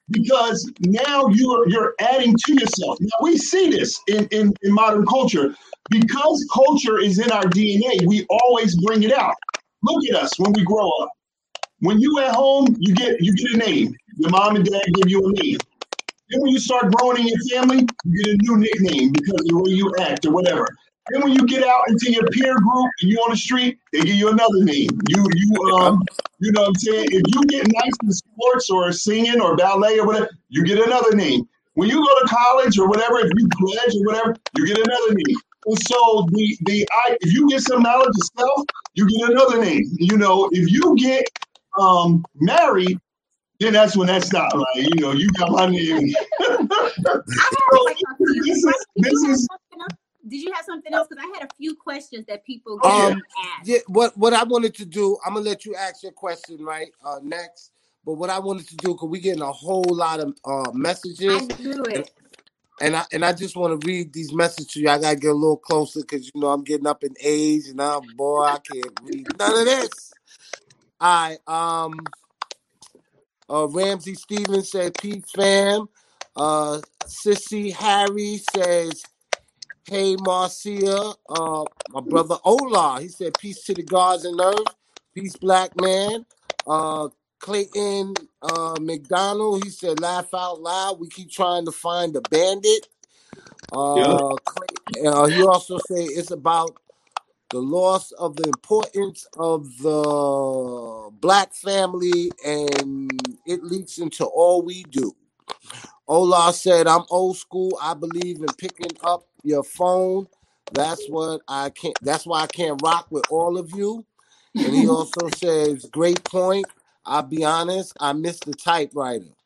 Because now you're you're adding to yourself. Now we see this in, in, in modern culture. Because culture is in our DNA, we always bring it out. Look at us when we grow up. When you at home, you get you get a name. Your mom and dad give you a name. Then when you start growing in your family, you get a new nickname because of the way you act or whatever. Then when you get out into your peer group and you on the street, they give you another name. You you um you know what I'm saying? If you get nice in sports or singing or ballet or whatever, you get another name. When you go to college or whatever, if you pledge or whatever, you get another name. And so the the I if you get some knowledge of self, you get another name. You know, if you get um married, then that's when that stopped. Like, you know, you got my name. so, this is this is did you have something else? Because I had a few questions that people Um, ask. Yeah, what what I wanted to do, I'm gonna let you ask your question right uh, next. But what I wanted to do, because we're getting a whole lot of uh, messages, I knew it. and I and I just want to read these messages to you. I gotta get a little closer because you know I'm getting up in age, and I'm boy, I can't read none of this. All right, um, uh, Ramsey Stevens said, "Peace, fam." Uh, Sissy Harry says, "Hey, Marcia." Uh, my brother Ola, he said, "Peace to the gods and earth." Peace, black man. Uh, Clayton uh, McDonald, he said, "Laugh out loud." We keep trying to find the bandit. Uh, Clay, uh, he also said it's about the loss of the importance of the black family, and it leaks into all we do. Ola said, "I'm old school. I believe in picking up your phone. That's what I can't. That's why I can't rock with all of you." And he also says, "Great point. I'll be honest. I miss the typewriter."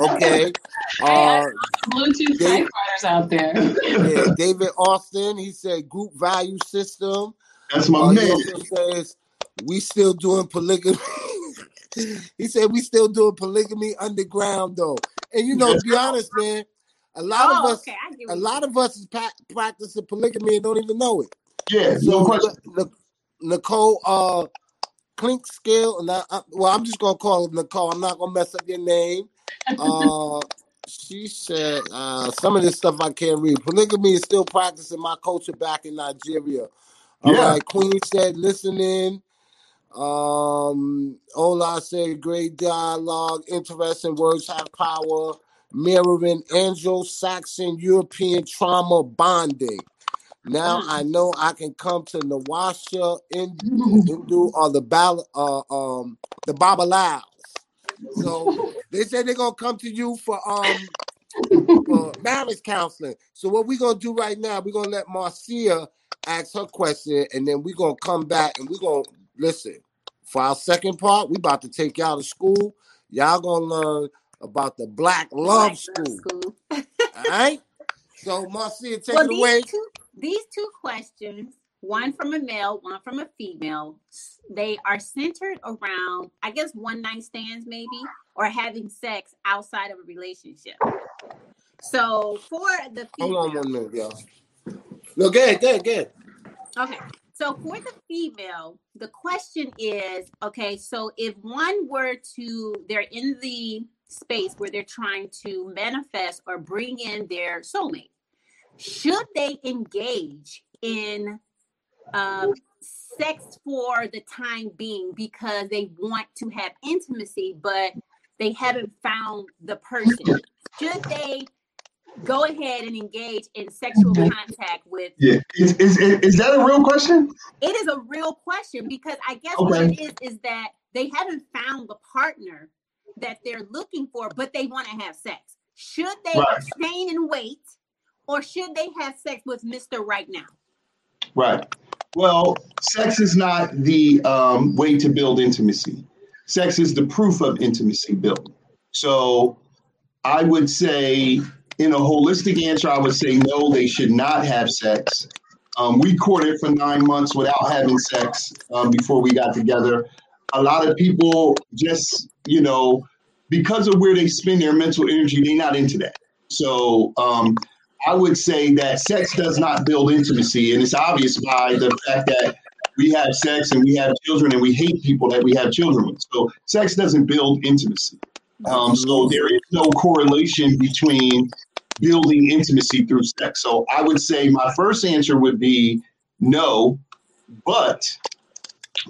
Okay. Hey, I Uh, Bluetooth Dave, typewriters out there. yeah, David Austin. He said, "Group value system." that's my Uh, man. also says we still doing polygamy. he said we still doing polygamy underground though. And you know, to be honest, man, a lot of Oh, us, okay. I get a lot of us is pa- practicing polygamy and don't even know it. Yeah, no So question. N- Nicole uh Clink Skill, and I, I, well, I'm just gonna call her Nicole. I'm not gonna mess up your name. Uh, she said uh, some of this stuff I can't read. Polygamy is still practicing my culture back in Nigeria. All Yeah. right, Queen said listening. Um, Ola said great dialogue, interesting words have power, mirroring Anglo-Saxon European trauma bonding. Now Mm. I know I can come to Nawasha, Hindu, Hindu or the Bal, uh, um, the Babalaos. So they said they're gonna come to you for um for marriage counseling. So what we're gonna do right now, we're gonna let Marcia ask her question, and then we're gonna come back and we're gonna listen. For our second part, we about to take y'all to school. Y'all gonna learn about the Black Black Love Love School. School. All right. So Marcia, take Well, it away. two these two questions, one from a male, one from a female, they are centered around, I guess, one night stands maybe, or having sex outside of a relationship. So for the Hold on female, one minute, y'all. No, go ahead, go ahead, go ahead. Okay. So for the female, the question is okay, so if one were to, they're in the space where they're trying to manifest or bring in their soulmate, should they engage in um, sex for the time being because they want to have intimacy, but they haven't found the person? Should they go ahead and engage in sexual contact with Yeah. Is, is, is, that a real question? it is a real question because I guess what it is is that they haven't found the partner that they're looking for, but they want to have sex. Should they Right. abstain and wait, or should they have sex with Mr. Right now? Right. Well, sex is not the um, way to build intimacy. Sex is the proof of intimacy built. So I would say, in a holistic answer, I would say no, they should not have sex. Um, we courted for nine months without having sex um, before we got together. A lot of people just, you know, because of where they spend their mental energy, they're not into that. So um, I would say that sex does not build intimacy, and it's obvious by the fact that we have sex and we have children and we hate people that we have children with. So sex doesn't build intimacy. Um, so there is no correlation between building intimacy through sex. So I would say my first answer would be no, but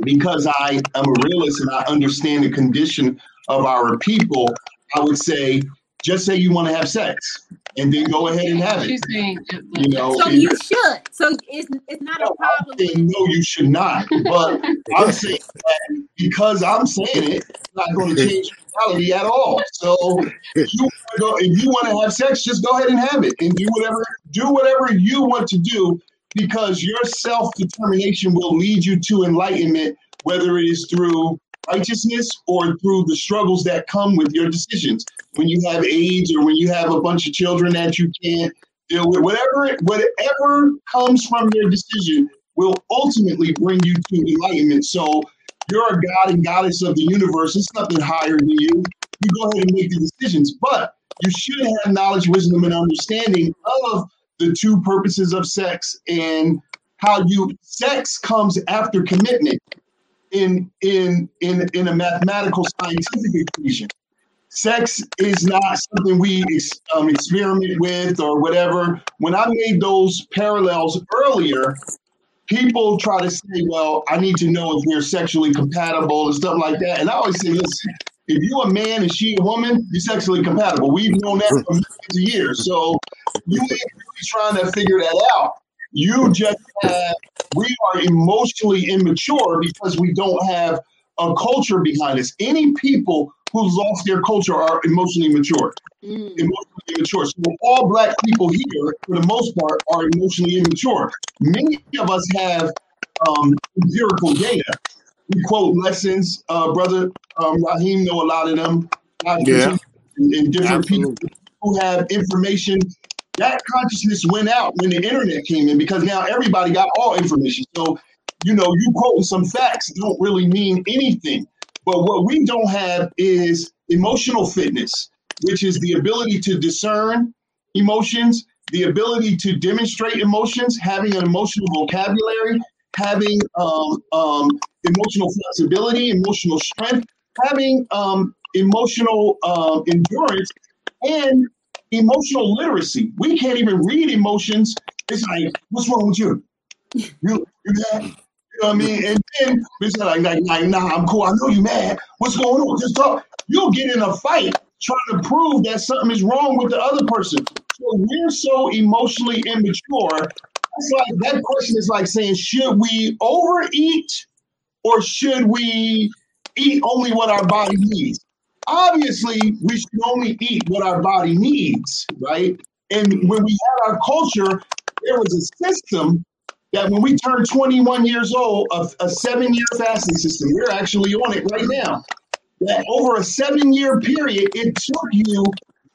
because I am a realist and I understand the condition of our people, I would say just say you want to have sex and then go ahead and have it. Saying, You know, So you should. So it's it's not a no, I'm problem. saying no, you should not. But I'm saying that because I'm saying it, it's not going to change reality at all. So if you want to go, if you want to have sex, just go ahead and have it and do whatever do whatever you want to do because your self determination will lead you to enlightenment, whether it is through righteousness or through the struggles that come with your decisions. When you have AIDS or when you have a bunch of children that you can't deal with, whatever whatever comes from your decision will ultimately bring you to enlightenment. So you're a god and goddess of the universe. It's nothing higher than you. You go ahead and make the decisions, but you should have knowledge, wisdom, and understanding of the two purposes of sex and how you sex comes after commitment in in in in a mathematical scientific equation. Sex is not something we um, experiment with or whatever. When I made those parallels earlier, people try to say, "Well, I need to know if we're sexually compatible and stuff like that." And I always say, "Listen, if you're a man and she a woman, you're sexually compatible. We've known that for millions of years. So you ain't really trying to figure that out. You just have, we are emotionally immature because we don't have a culture behind us. Any people who's lost their culture are emotionally mature. Mm. Emotionally immature. So all black people here, for the most part, are emotionally immature. Many of us have um, empirical data. We quote lessons. Uh, Brother um, Raheem know a lot of them. Yeah. And, and different people who have information. That consciousness went out when the internet came in because now everybody got all information. So, you know, you quoting some facts don't really mean anything. But what we don't have is emotional fitness, which is the ability to discern emotions, the ability to demonstrate emotions, having an emotional vocabulary, having um, um, emotional flexibility, emotional strength, having um, emotional um, endurance, and emotional literacy. We can't even read emotions. It's like, what's wrong with you? You, you mad? You know what I mean? And then it's like, like, like, nah, I'm cool. I know you mad. What's going on? Just talk. You'll get in a fight trying to prove that something is wrong with the other person. So we're so emotionally immature. It's like that question is like saying, should we overeat or should we eat only what our body needs? Obviously, we should only eat what our body needs, right? And when we had our culture, there was a system that when we turn 21 years old, a, a seven year fasting system, we're actually on it right now. That over a seven year period, it took you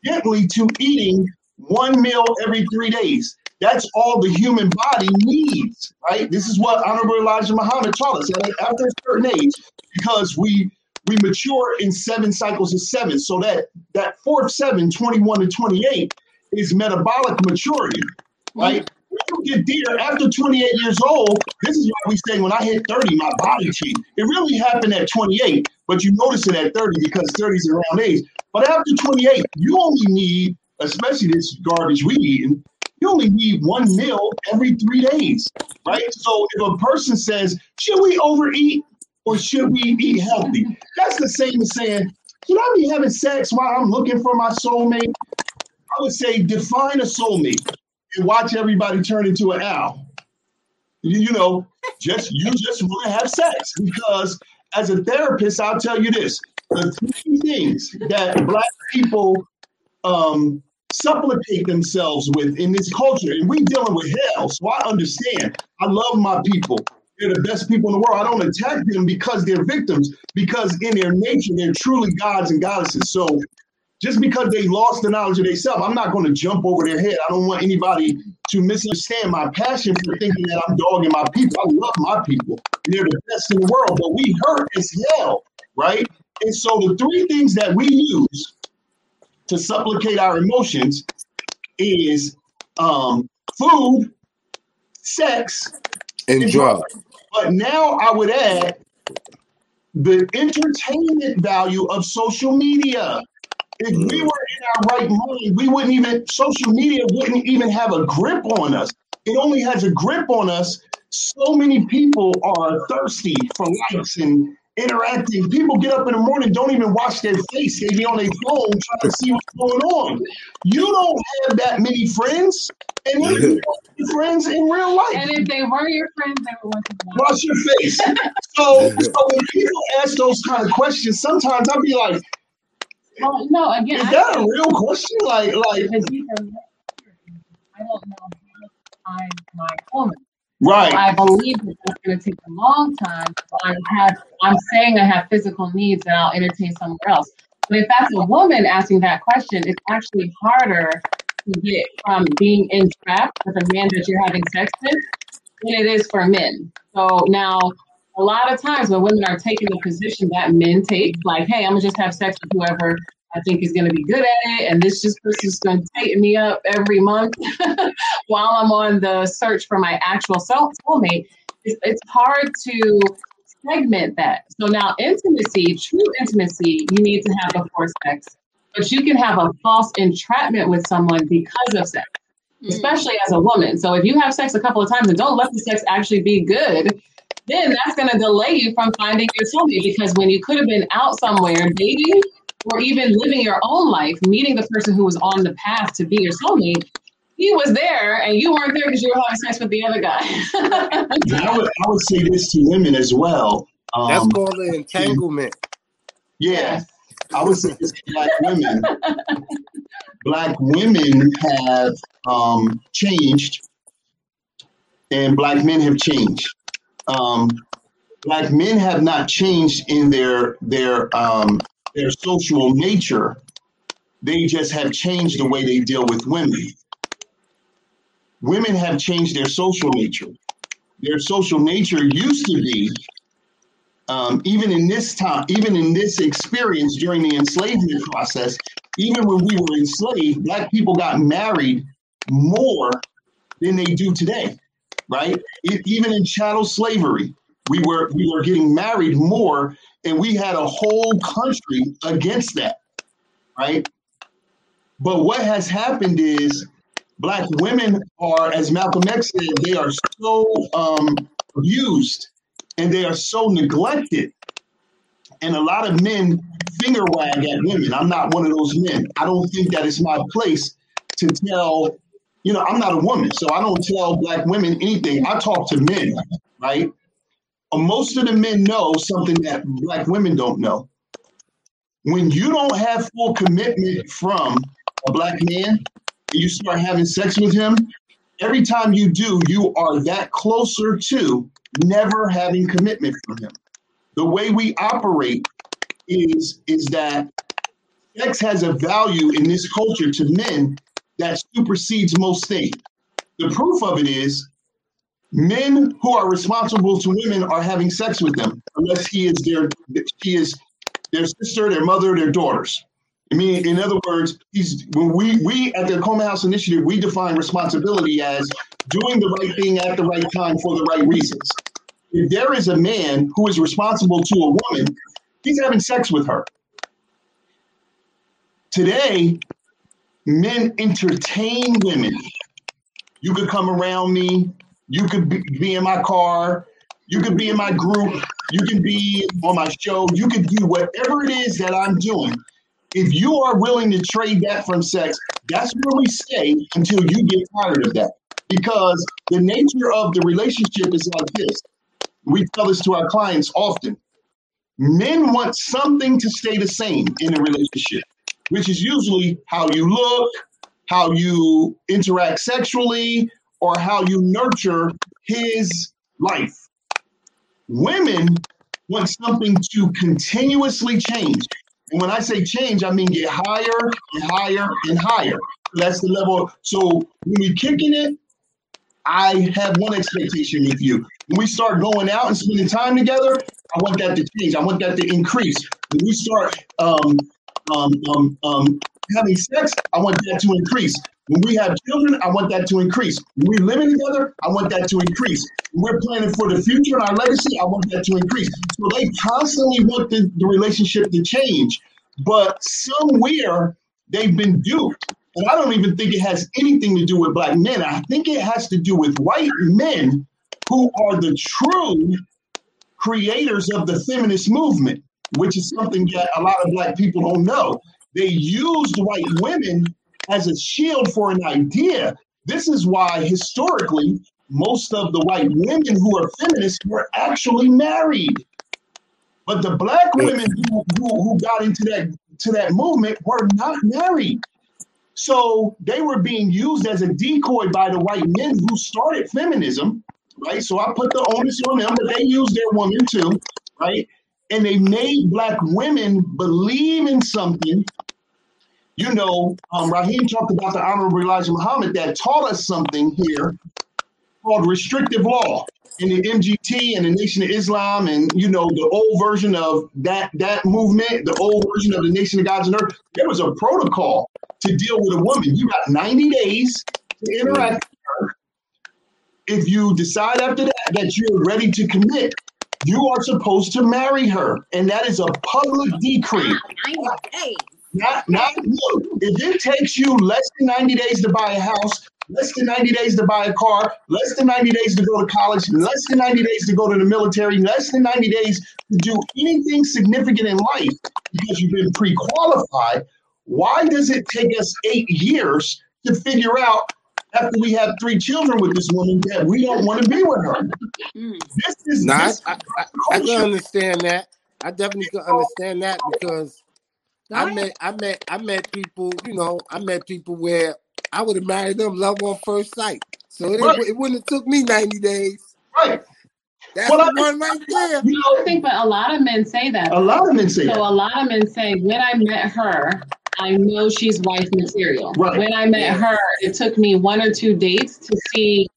gently to eating one meal every three days. That's all the human body needs, right? This is what Honorable Elijah Muhammad taught us after a certain age, because we we mature in seven cycles of seven. So that that fourth seven, 21 to 28, is metabolic maturity, right? You get there after 28 years old, this is why we say when I hit 30, my body changed. It really happened at 28, but you notice it at 30 because 30 is around age. But after 28, you only need, especially this garbage we eating, you only need one meal every three days, right? So if a person says, should we overeat or should we eat healthy? That's the same as saying, should I be having sex while I'm looking for my soulmate? I would say define a soulmate and watch everybody turn into an owl. You, you know, just you just want to have sex because as a therapist, I'll tell you this: the three things that black people um, supplicate themselves with in this culture, and we dealing with hell. So I understand. I love my people. They're the best people in the world. I don't attack them because they're victims, because in their nature, they're truly gods and goddesses. So just because they lost the knowledge of themselves, I'm not going to jump over their head. I don't want anybody to misunderstand my passion for thinking that I'm dogging my people. I love my people. They're the best in the world, but we hurt as hell, right? And so the three things that we use to supplicate our emotions is um, food, sex, And drugs. but now I would add the entertainment value of social media. If we were in our right mind, we wouldn't even, social media wouldn't even have a grip on us. It only has a grip on us. So many people are thirsty for likes and interacting. People get up in the morning, don't even wash their face. They be on their phone trying to see what's going on. You don't have that many friends, and you don't have friends in real life And if they were your friends, they would want to wash your face. So, so when people ask those kind of questions, sometimes I'll be like, Well, no, again, "Is I that a real question?" Like, like, because these are I don't know how I my woman. right? I believe that it's going to take a long time. I have, I'm saying I have physical needs and I'll entertain somewhere else. But if that's a woman asking that question, it's actually harder to get from being entrapped with a man that you're having sex with than it is for men. So now, a lot of times when women are taking the position that men take, like, hey, I'm gonna just have sex with whoever I think is gonna be good at it, and this just person's gonna tighten me up every month while I'm on the search for my actual soul soulmate. It's, it's hard to segment that. So now, intimacy, true intimacy, you need to have before sex, but you can have a false entrapment with someone because of sex Mm. especially as a woman. So if you have sex a couple of times and don't let the sex actually be good, then that's going to delay you from finding your soulmate because when you could have been out somewhere dating or even living your own life, meeting the person who was on the path to be your soulmate, he was there and you weren't there because you were having sex with the other guy. I would, I would say this to women as well. That's Um, called an entanglement. yeah, I would say this to black women. Black women have um, changed, and black men have changed. Um, black men have not changed in their their um, their social nature. They just have changed the way they deal with women. Women have changed their social nature. Their social nature used to be, um, even in this time, even in this experience during the enslavement process, even when we were enslaved, black people got married more than they do today, right? Even in chattel slavery, we were we were getting married more, and we had a whole country against that, right? But what has happened is black women are, as Malcolm X said, they are so um, abused and they are so neglected. And a lot of men finger wag at women. I'm not one of those men. I don't think that it's my place to tell, you know, I'm not a woman, so I don't tell black women anything. I talk to men, right? Uh, Most of the men know something that black women don't know. When you don't have full commitment from a black man and you start having sex with him, every time you do, you are that closer to never having commitment from him. The way we operate is is that sex has a value in this culture to men that supersedes most things. The proof of it is men who are responsible to women are having sex with them, unless he is their she is their sister, their mother, their daughters. I mean, in other words, he's when we we at the Coleman House Initiative, we define responsibility as doing the right thing at the right time for the right reasons. If there is a man who is responsible to a woman, he's having sex with her. Today, men entertain women. You could come around me, you could be, in my car, you could be in my group, you can be on my show, you could do whatever it is that I'm doing. If you are willing to trade that from sex, that's where we stay until you get tired of that. Because the nature of the relationship is like this. We tell this to our clients often. men want something to stay the same in a relationship, which is usually how you look, how you interact sexually, or how you nurture his life. Women want something to continuously change. And when I say change, I mean get higher and higher and higher. That's the level. So when we're kicking it, I have one expectation with you. When we start going out and spending time together, I want that to change. I want that to increase. When we start um, um, um, um, having sex, I want that to increase. When we have children, I want that to increase. When we're living together, I want that to increase. When we're planning for the future and our legacy, I want that to increase. So they constantly want the, the relationship to change, but somewhere they've been duped. And I don't even think it has anything to do with black men. I think it has to do with white men who are the true creators of the feminist movement, which is something that a lot of black people don't know. They used white women as a shield for an idea. This is why historically most of the white women who are feminists were actually married. But the black women who, who, who got into that to that movement were not married. So they were being used as a decoy by the white men who started feminism, right? So I put the onus on them, but they used their women too, right? And they made black women believe in something you know, um, Raheem talked about the Honorable Elijah Muhammad that taught us something here called restrictive law in the MGT and the Nation of Islam, and you know the old version of that that movement, the old version of the Nation of Gods and Earth. There was a protocol to deal with a woman. You got 90 days to interact with her. If you decide after that that you're ready to commit, you are supposed to marry her, and that is a public decree. Wow, 90 days. Not, not look. If it takes you less than 90 days to buy a house, less than 90 days to buy a car, less than 90 days to go to college, less than 90 days to go to the military, less than 90 days to do anything significant in life because you've been pre qualified, why does it take us eight years to figure out after we have three children with this woman that we don't want to be with her? Mm. This is Nah, this I, I, I, I can understand that. I definitely can understand that because I met I met I met people, you know, I met people where I would have married them love on first sight. So it, Right. it wouldn't have took me 90 days. right. That's Well, the I- one right there. You I know, think, but a lot of men say that. a lot of men say So that. a lot of men say, when I met her, I know she's wife material. Right. When I met her, it took me one or two dates to see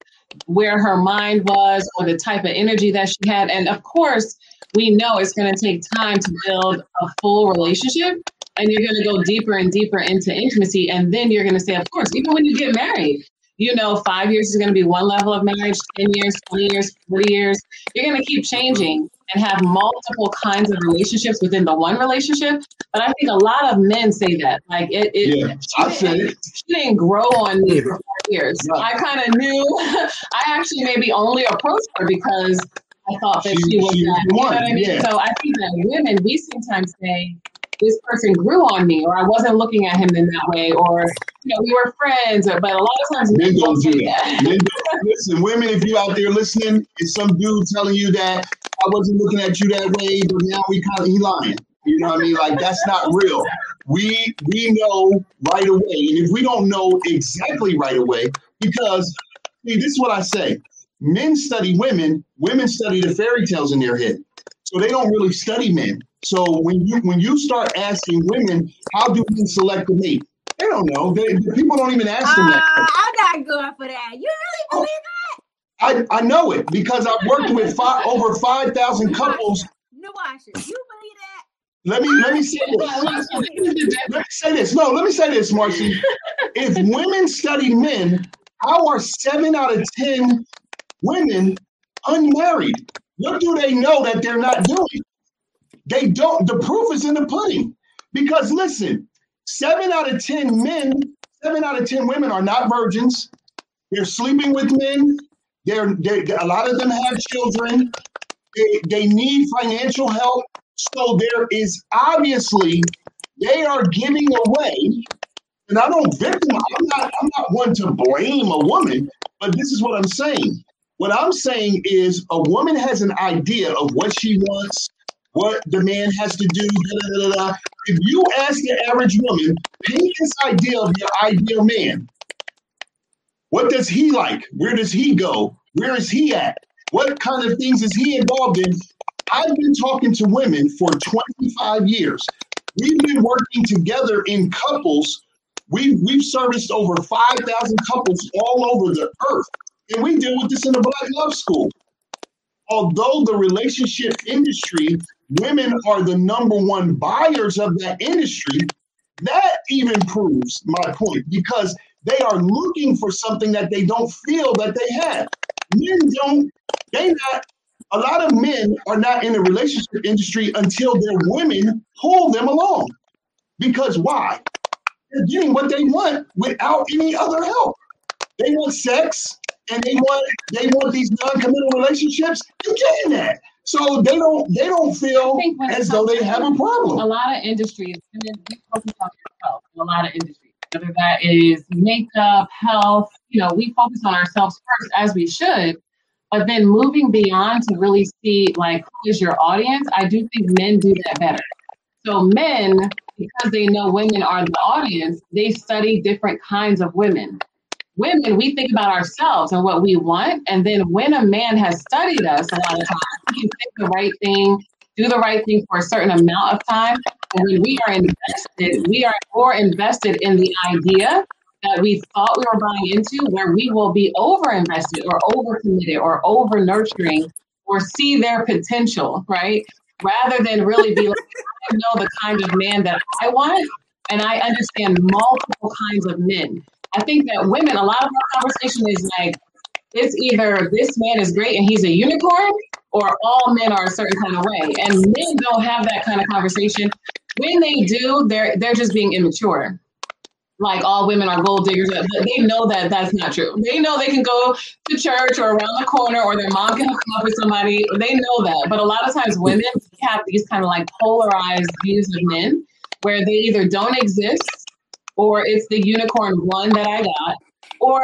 where her mind was or the type of energy that she had. And of course, we know it's going to take time to build a full relationship. And you're going to go deeper and deeper into intimacy. And then you're going to say, of course, even when you get married, you know, five years is going to be one level of marriage, 10 years, 20 years, 40 years. You're going to keep changing and have multiple kinds of relationships within the one relationship. But I think a lot of men say that. Like, it, it Yeah, I said it. she didn't grow on me for four years. I kind of knew. I actually maybe only approached her because I thought that She- she, was she that. You know what I mean? yeah. So I think that women, we sometimes say, this person grew on me, or I wasn't looking at him in that way, or you know, we were friends. Or, but a lot of times Men don't do that. that. Men don't. Listen, women, if you out there listening, it's some dude telling you that I wasn't looking at you that way, but now we kind of he lying. You know what I mean? Like that's not real. We we know right away, and if we don't know exactly right away, because see, this is what I say: men study women, women study the fairy tales in their head, so they don't really study men. So when you when you start asking women, how do men select a mate? They don't know. They, people don't even ask them Uh, that. I'm not going for that. You really believe that? I, I know it because I've worked with five, over five thousand couples. Nawasha, you believe that? Let me let me say this. Let me say this. No, let me say this, Marcy. If women study men, how are seven out of ten women unmarried? What do they know that they're not doing? They don't. The proof is in the pudding. Because listen, seven out of ten men, seven out of ten women are not virgins. They're sleeping with men. They're, they a lot of them have children. They, they need financial help. So there is obviously they are giving away. And I don't victim. I'm not. I'm not one to blame a woman, but this is what I'm saying. What I'm saying is a woman has an idea of what she wants, what the man has to do. Da, da, da, if you ask the average woman, paint this idea of your ideal man. What does he like? Where does he go? Where is he at? What kind of things is he involved in? I've been talking to women for 25 years. We've been working together in couples. We've, we've serviced over 5,000 couples all over the earth. And we deal with this in the Black Love School. Although the relationship industry, women are the number one buyers of that industry, that even proves my point because they are looking for something that they don't feel that they have. Men don't, they not, a lot of men are not in the relationship industry until their women pull them along. Because why? They're getting what they want without any other help. They want sex and they want they want these non-committal relationships. You're getting that. So they don't they don't feel as though they have a problem. A lot of industries, and then we focus on yourself in a lot of industries, whether that is makeup, health, you know, we focus on ourselves first as we should. But then moving beyond to really see like who is your audience, I do think men do that better. So men, because they know women are the audience, they study different kinds of women. Women, we think about ourselves and what we want, and then when a man has studied us a lot of times, he can think the right thing, do the right thing for a certain amount of time. And when we are invested, we are more invested in the idea that we thought we were buying into, where we will be over invested or over committed or over nurturing or see their potential, right? Rather than really be like, I know the kind of man that I want, and I understand multiple kinds of men. I think that women, a lot of our conversation is like, it's either this man is great and he's a unicorn, or all men are a certain kind of way. And men don't have that kind of conversation. When they do, they're they're just being immature like all women are gold diggers. But they know that that's not true. They know they can go to church or around the corner or their mom can hook up with somebody. They know that. But a lot of times women have these kind of like polarized views of men where they either don't exist or it's the unicorn one that I got or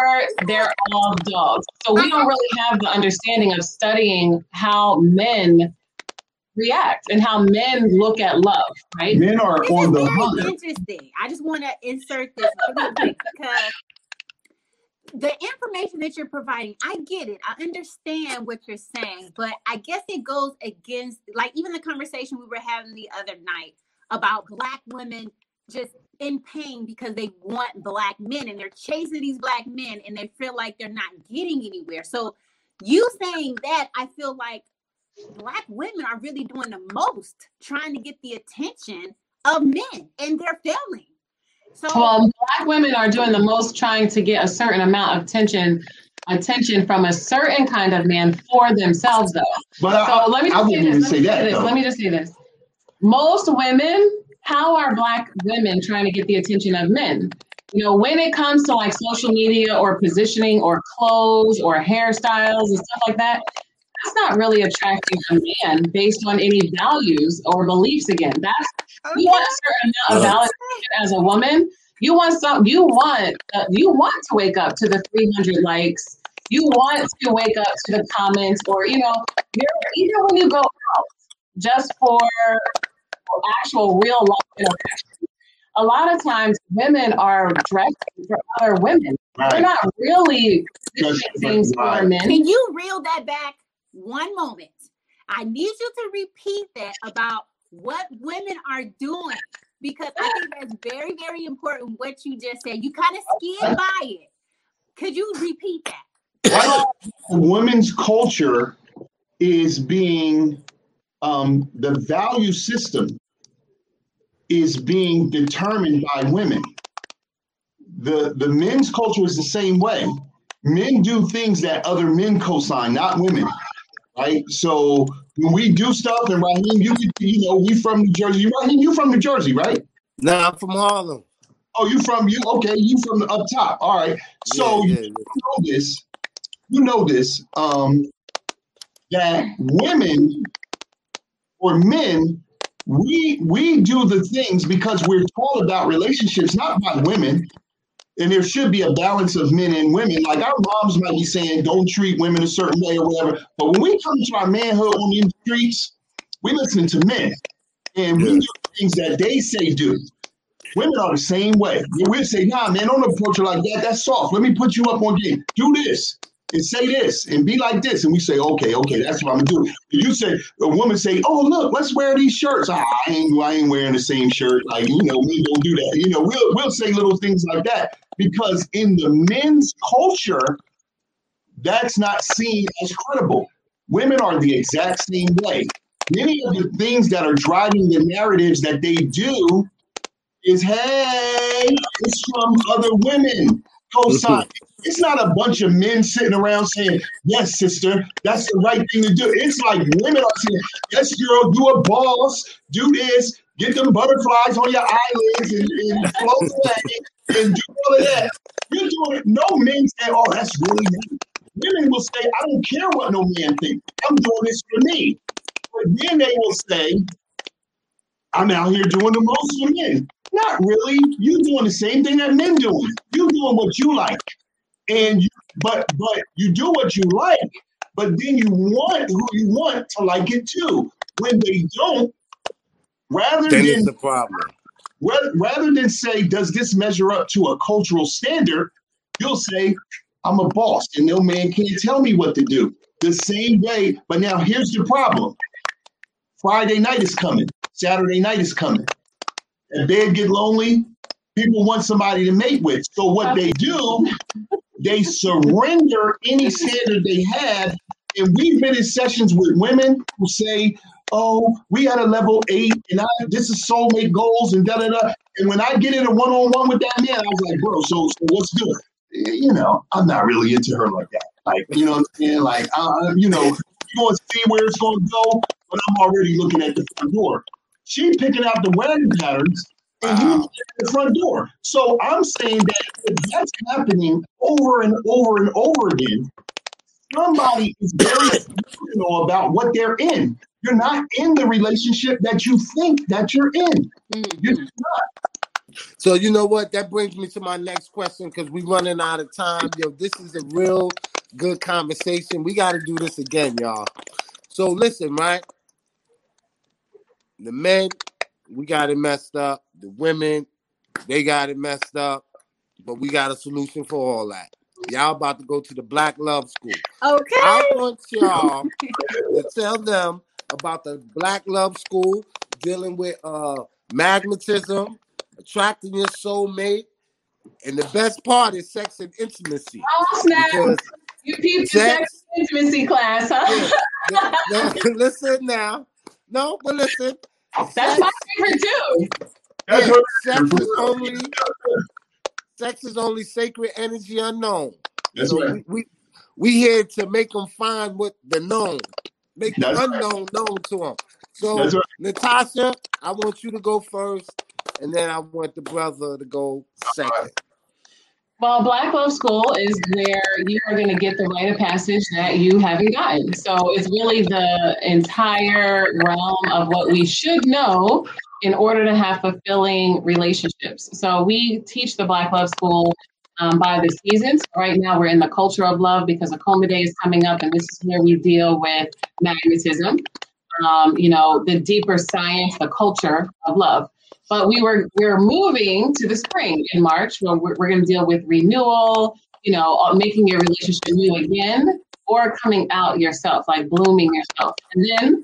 they're all dogs. So we don't really have the understanding of studying how men react and how men look at love, right? Men are This on is the very hunt. interesting. I just want to insert this because the information that you're providing, I get it. I understand what you're saying, but I guess it goes against, like, even the conversation we were having the other night about Black women just in pain because they want Black men and they're chasing these Black men and they feel like they're not getting anywhere. So, you saying that, I feel like Black women are really doing the most trying to get the attention of men and they're failing. So, Well, black women are doing the most trying to get a certain amount of attention attention from a certain kind of man for themselves though. But So I, let me I say wouldn't even this. say Let me, that say this. let me just say this. Most women, how are black women trying to get the attention of men? You know, when it comes to like social media or positioning or clothes or hairstyles and stuff like that, that's not really attracting a man based on any values or beliefs again. That's you want a certain amount of validation as a woman. You want some. You want. Uh, you want to wake up to the 300 likes. You want to wake up to the comments, or you know, you're even when you go out just for, for actual real life interaction. A lot of times, women are dressing for other women. They're not really Just- doing things for men. can you reel that back one moment? I need you to repeat that about what women are doing because I think that's very, very important what you just said. You kind of skid by it. Could you repeat that? women's culture is being um, the value system is being determined by women. The the men's culture is the same way. Men do things that other men co-sign, not women. Right? So when we do stuff, and Raheem, you you know, we from New Jersey. Raheem, you from New Jersey, right? Nah, I'm from Harlem. Oh, you from you okay, you from up top. All right. So yeah, yeah, you know this, you know this, um, that women or men, we we do the things because we're taught about relationships, not by women. And there should be a balance of men and women. Like our moms might be saying, don't treat women a certain way or whatever. But when we come to our manhood on these streets, We listen to men, and we do things that they say do. Women are the same way. We'll say, nah, man, don't approach her like that. That's soft. Let me put you up on game. Do this and say this and be like this. And we say, okay, okay, that's what I'm gonna do. You say a woman say, oh look, let's wear these shirts. Ah, I ain't I ain't wearing the same shirt. Like, you know, we don't do that. You know, we'll we'll say little things like that because in the men's culture, that's not seen as credible. Women are the exact same way. Many of the things that are driving the narratives that they do is hey, it's from other women. Co-sign. It's not a bunch of men sitting around saying, Yes, sister, that's the right thing to do. It's like women are saying, Yes, girl, you a boss, do this, get them butterflies on your eyelids and, and float away and do all of that. You're doing it. No men say, Oh, that's really nice. Women will say, I don't care what no man thinks. I'm doing this for me. But then they will say, I'm out here doing the most for men. Not really. You doing the same thing that men doing. You doing what you like, and you, but but you do what you like, but then you want who you want to like it too. When they don't, rather Then than the problem. rather, rather than say, does this measure up to a cultural standard? You'll say, I'm a boss, and no man can't tell me what to do. The same way, but now here's the problem. Friday night is coming. Saturday night is coming. And bed get lonely. People want somebody to mate with. So what they do, they surrender any standard they had. And we've been in sessions with women who say, "Oh, we at a level eight, and I this is soulmate goals and da da da." And when I get in a one on one with that man, I was like, "Bro, so, so what's good?" You know, I'm not really into her like that. Like, you know what I'm saying? Like, uh, you know, you going to see where it's going to go, but I'm already looking at the front door. She picking out the wedding patterns, and you looking at the front door. So I'm saying that if that's happening over and over and over again, somebody is very emotional about what they're in. You're not in the relationship that you think that you're in. You're Mhm. So you know what? That brings me to my next question because we're running out of time. Yo, this is a real good conversation. We got to do this again, y'all. So listen, right? The men, we got it messed up. The women, they got it messed up. But we got a solution for all that. Y'all about to go to the Black Love School. Okay. I want y'all to tell them about the Black Love School dealing with uh magnetism, attracting your soulmate, and the best part is sex and intimacy. Oh, snap. You peeped sex- sex intimacy class, huh? yeah, the- the- listen now. No, but listen. That's my favorite too. That's Yeah, sex is only sex is only sacred energy unknown. That's So right. we, we we here to make them find what the known, make the That's right. unknown known to them. So right. Natasha, I want you to go first, and then I want the brother to go second. Well, Black Love School is where you are going to get the rite of passage that you haven't gotten. So it's really the entire realm of what we should know in order to have fulfilling relationships. So we teach the Black Love School um, by the seasons. Right now, we're in the culture of love because Akoma Day is coming up, and this is where we deal with magnetism. Um, you know, the deeper science, the culture of love. But we were we're moving to the spring in March where we're, we're going to deal with renewal, you know, uh, making your relationship new again, or coming out yourself, like blooming yourself. And then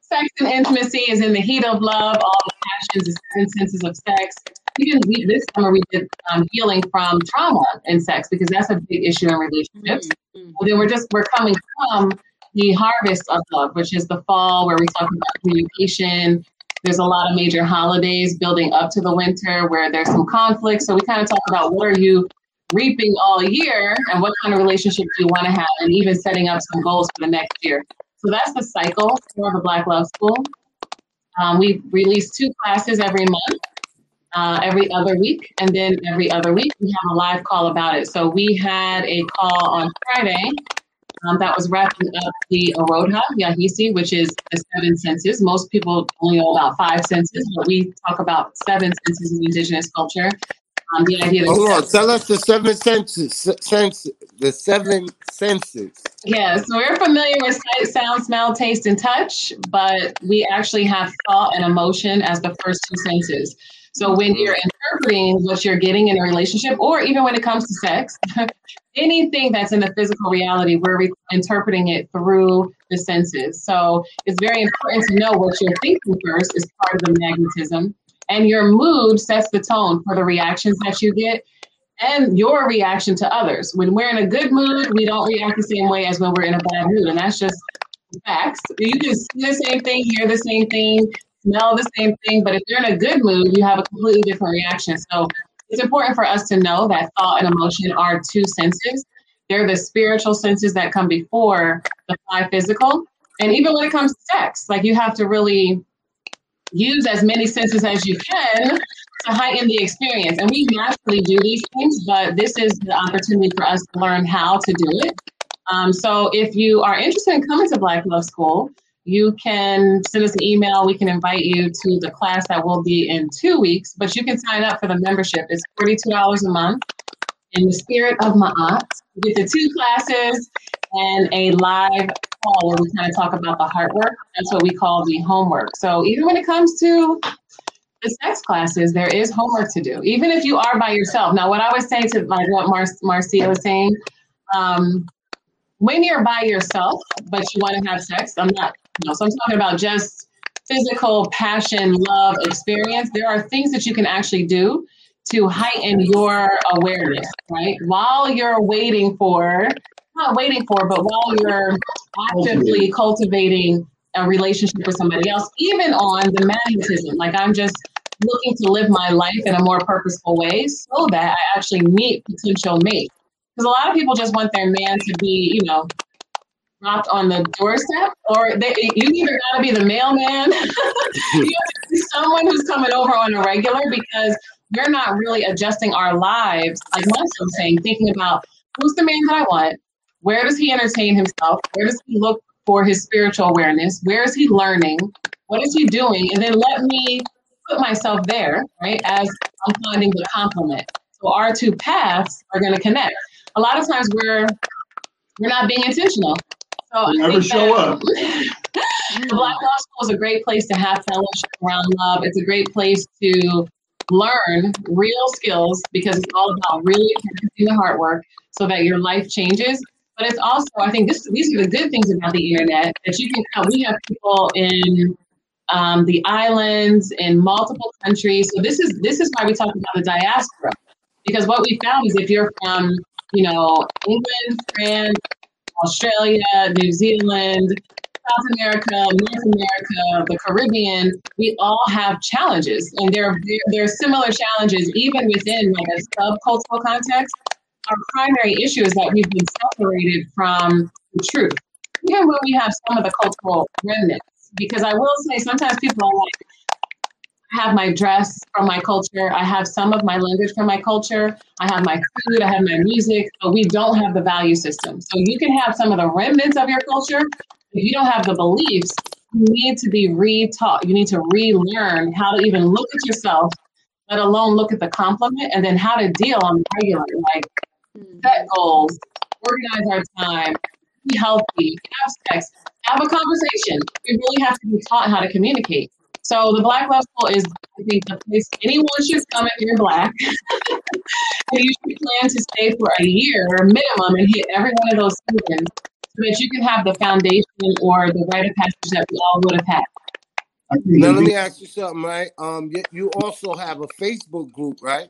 sex and intimacy is in the heat of love, all the passions, the seven senses of sex. Even we, this summer we did um, healing from trauma in sex because that's a big issue in relationships. Mhm. Well, then we're just we're coming from the harvest of love, which is the fall, where we talk about communication. There's a lot of major holidays building up to the winter where there's some conflict. So we kind of talk about what are you reaping all year and what kind of relationship do you want to have, and even setting up some goals for the next year. So that's the cycle for the Black Love School. Um, we release two classes every month, uh, every other week, and then every other week we have a live call about it. So we had a call on Friday um, that was wrapping up the Arodha Yahisi, which is the seven senses. Most people only know about five senses, but we talk about seven senses in indigenous culture. Um, the idea that Hold on, tell us the seven senses. Sense the seven senses. Yeah, so we're familiar with sight, sound, smell, taste, and touch, but we actually have thought and emotion as the first two senses. So when you're mm-hmm. interpreting what you're getting in a relationship, or even when it comes to sex, anything that's in the physical reality, we're re- interpreting it through the senses. So it's very important to know what you're thinking first is part of the magnetism. And your mood sets the tone for the reactions that you get and your reaction to others. When we're in a good mood, we don't react the same way as when we're in a bad mood. And that's just facts. You can see the same thing, hear the same thing, smell the same thing, but if you're in a good mood, you have a completely different reaction. So it's important for us to know that thought and emotion are two senses. They're the spiritual senses that come before the five physical. And even when it comes to sex, like you have to really use as many senses as you can to heighten the experience. And we naturally do these things, but this is the opportunity for us to learn how to do it. Um, so if you are interested in coming to Black Love School, you can send us an email. We can invite you to the class that will be in two weeks, but you can sign up for the membership. It's $42 a month. In the spirit of my aunt, you get the two classes and a live call where we kind of talk about the heart work. That's what we call the homework. So even when it comes to the sex classes, there is homework to do, even if you are by yourself. Now, what I was saying to like what Mar- Marcia was saying, um, when you're by yourself, but you want to have sex, I'm not, you know, so I'm talking about just physical passion, love, experience. There are things that you can actually do to heighten your awareness, right? While you're waiting for, not waiting for, but while you're actively cultivating a relationship with somebody else, even on the magnetism. Like I'm just looking to live my life in a more purposeful way so that I actually meet potential mates. Because a lot of people just want their man to be, you know, dropped on the doorstep, or they, you either got to be the mailman, you have to someone who's coming over on a regular because we're not really adjusting our lives, like most was saying, thinking about who's the man that I want, where does he entertain himself, where does he look for his spiritual awareness, where is he learning, what is he doing, and then let me put myself there, right, as I'm finding the complement. So our two paths are going to connect. A lot of times we're we're not being intentional. So never show up. the Black Love School is a great place to have fellowship around love. It's a great place to learn real skills because it's all about really practicing the hard work so that your life changes. But it's also, I think, this these are the good things about the internet that you can. We have people in um, the islands in multiple countries. So this is this is why we talk about the diaspora because what we found is if you're from you know England, France, Australia, New Zealand, South America, North America, the Caribbean, we all have challenges, and there there are similar challenges even within like a subcultural context. Our primary issue is that we've been separated from the truth, even when we have some of the cultural remnants. Because I will say, sometimes people are like, have my dress from my culture. I have some of my language from my culture. I have my food. I have my music, but we don't have the value system. So you can have some of the remnants of your culture. If you don't have the beliefs, you need to be re-taught. You need to relearn how to even look at yourself, let alone look at the complement, and then how to deal on the regular, like hmm. set goals, organize our time, be healthy, have sex, have a conversation. We really have to be taught how to communicate. So the Black Love School is, I think, the place anyone should come if you're Black. and you should plan to stay for a year or minimum and hit every one of those students so that you can have the foundation or the rite of passage that we all would have had. Now let me ask you something, right? Um, you, you also have a Facebook group, right?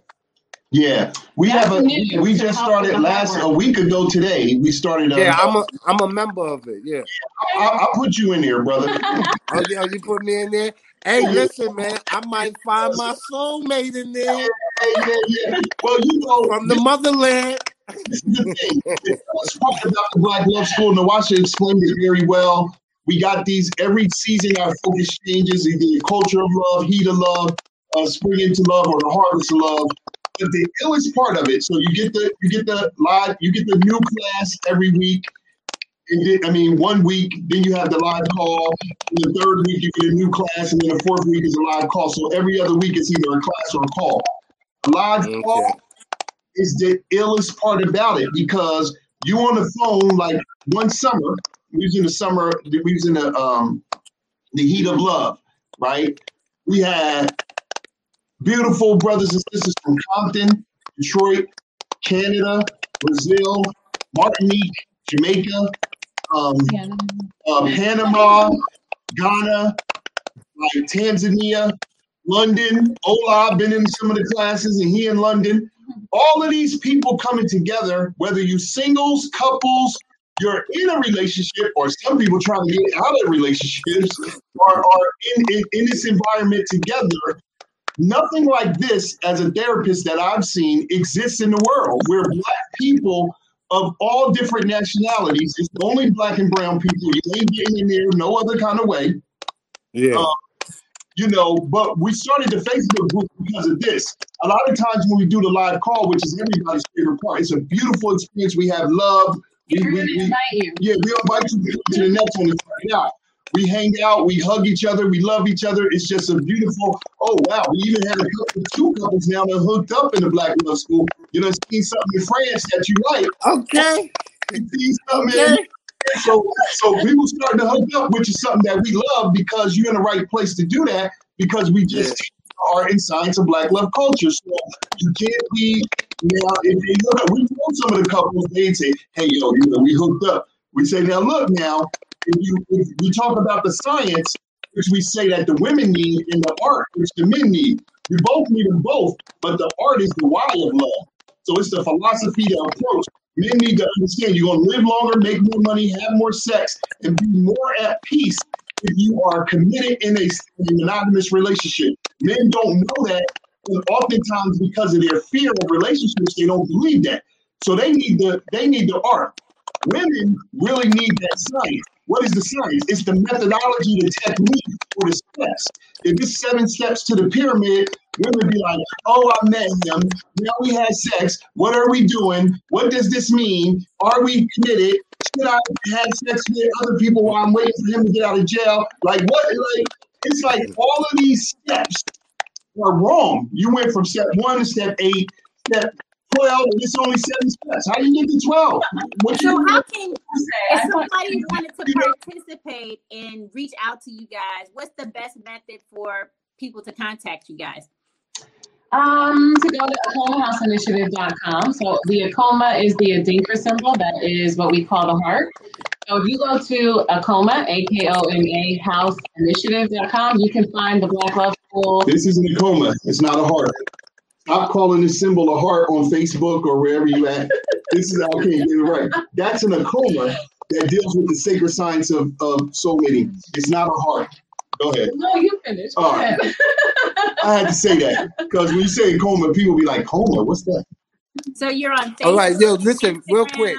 Yeah, we That's have a. new We just started last a week ago today. We started. Uh, Yeah, I'm a I'm a member of it. Yeah. I'll, I'll put you in there, brother. Oh, yeah, you put me in there. Hey, listen, man, I might find my soulmate in there Hey, yeah, yeah. Well, you know, from the motherland. this is the thing. The first part about the Black Love School, Nawasha explained it very well. We got these every season. Our focus changes: either the culture of love, heat of love, uh, spring into love, or the harvest of love. But the illest part of it, so you get the you get the live, you get the new class every week. And then, I mean, one week, then you have the live call. And the third week, you get a new class, and then the fourth week is a live call. So every other week, it's either a class or a call. Live okay. call is the illest part about it because you on the phone like one summer, we was in the summer, we was in the um the heat of love, right? We had beautiful brothers and sisters from Compton, Detroit, Canada, Brazil, Martinique, Jamaica, um, Panama, Ghana, like Tanzania, London. Ola, been in some of the classes, and he in London. All of these people coming together, whether you singles, couples, you're in a relationship, or some people trying to get out of relationships, are, are in, in, in this environment together. Nothing like this, as a therapist that I've seen, exists in the world where Black people of all different nationalities. It's only black and brown people. You ain't getting in there no other kind of way. Yeah. Uh, you know, but we started the Facebook group because of this. A lot of times when we do the live call, which is everybody's favorite part, it's a beautiful experience. We have love. We, we, we, you. Yeah, we invite you to the next one to out. We hang out, we hug each other, we love each other. It's just a beautiful. Oh wow, we even had a couple, two couples now that hooked up in the Black Love School. You know, see something in France that you like. Okay. see something. Okay. So, so people starting to hook up, which is something that we love because you're in the right place to do that because we just yeah. are in science of Black love culture. So you can't be now. If you look, at, we told some of the couples they'd say, "Hey, yo, you know, we hooked up." We say, "Now look, now you talk about the science, which we say that the women need, and the art, which the men need. We both need them both, but the art is the why of love. So it's the philosophy, the approach. Men need to understand you're going to live longer, make more money, have more sex, and be more at peace if you are committed in a, in a monogamous relationship. Men don't know that, and oftentimes because of their fear of relationships, they don't believe that. So they need the they need the art. Women really need that science. What is the science? It's the methodology, the technique, or the steps. If it's seven steps to the pyramid, women be like, oh, I met him. Now we had sex. What are we doing? What does this mean? Are we committed? Should I have sex with other people while I'm waiting for him to get out of jail? Like what? Like it's like all of these steps are wrong. You went from step one to step eight, step 12 and it's only seven steps. How do you get to 12? What so how can if somebody wanted to participate and reach out to you guys, what's the best method for people to contact you guys? Um, to go to AkomaHouseInitiative.com. So the Akoma is the Adinkra symbol. That is what we call the heart. So if you go to Akoma, A-K-O-M-A, houseinitiative.com, you can find the Black Love School. This is an Akoma. It's not a heart. Stop calling this symbol a heart on Facebook or wherever you at. this is okay, get it right. That's an akoma that deals with the sacred science of, of soul mating. It's not a heart. Go ahead. No, you finish. Go ahead. I had to say that because when you say coma, people be like, coma, what's that? So you're on Facebook. All right, yo, listen, real quick.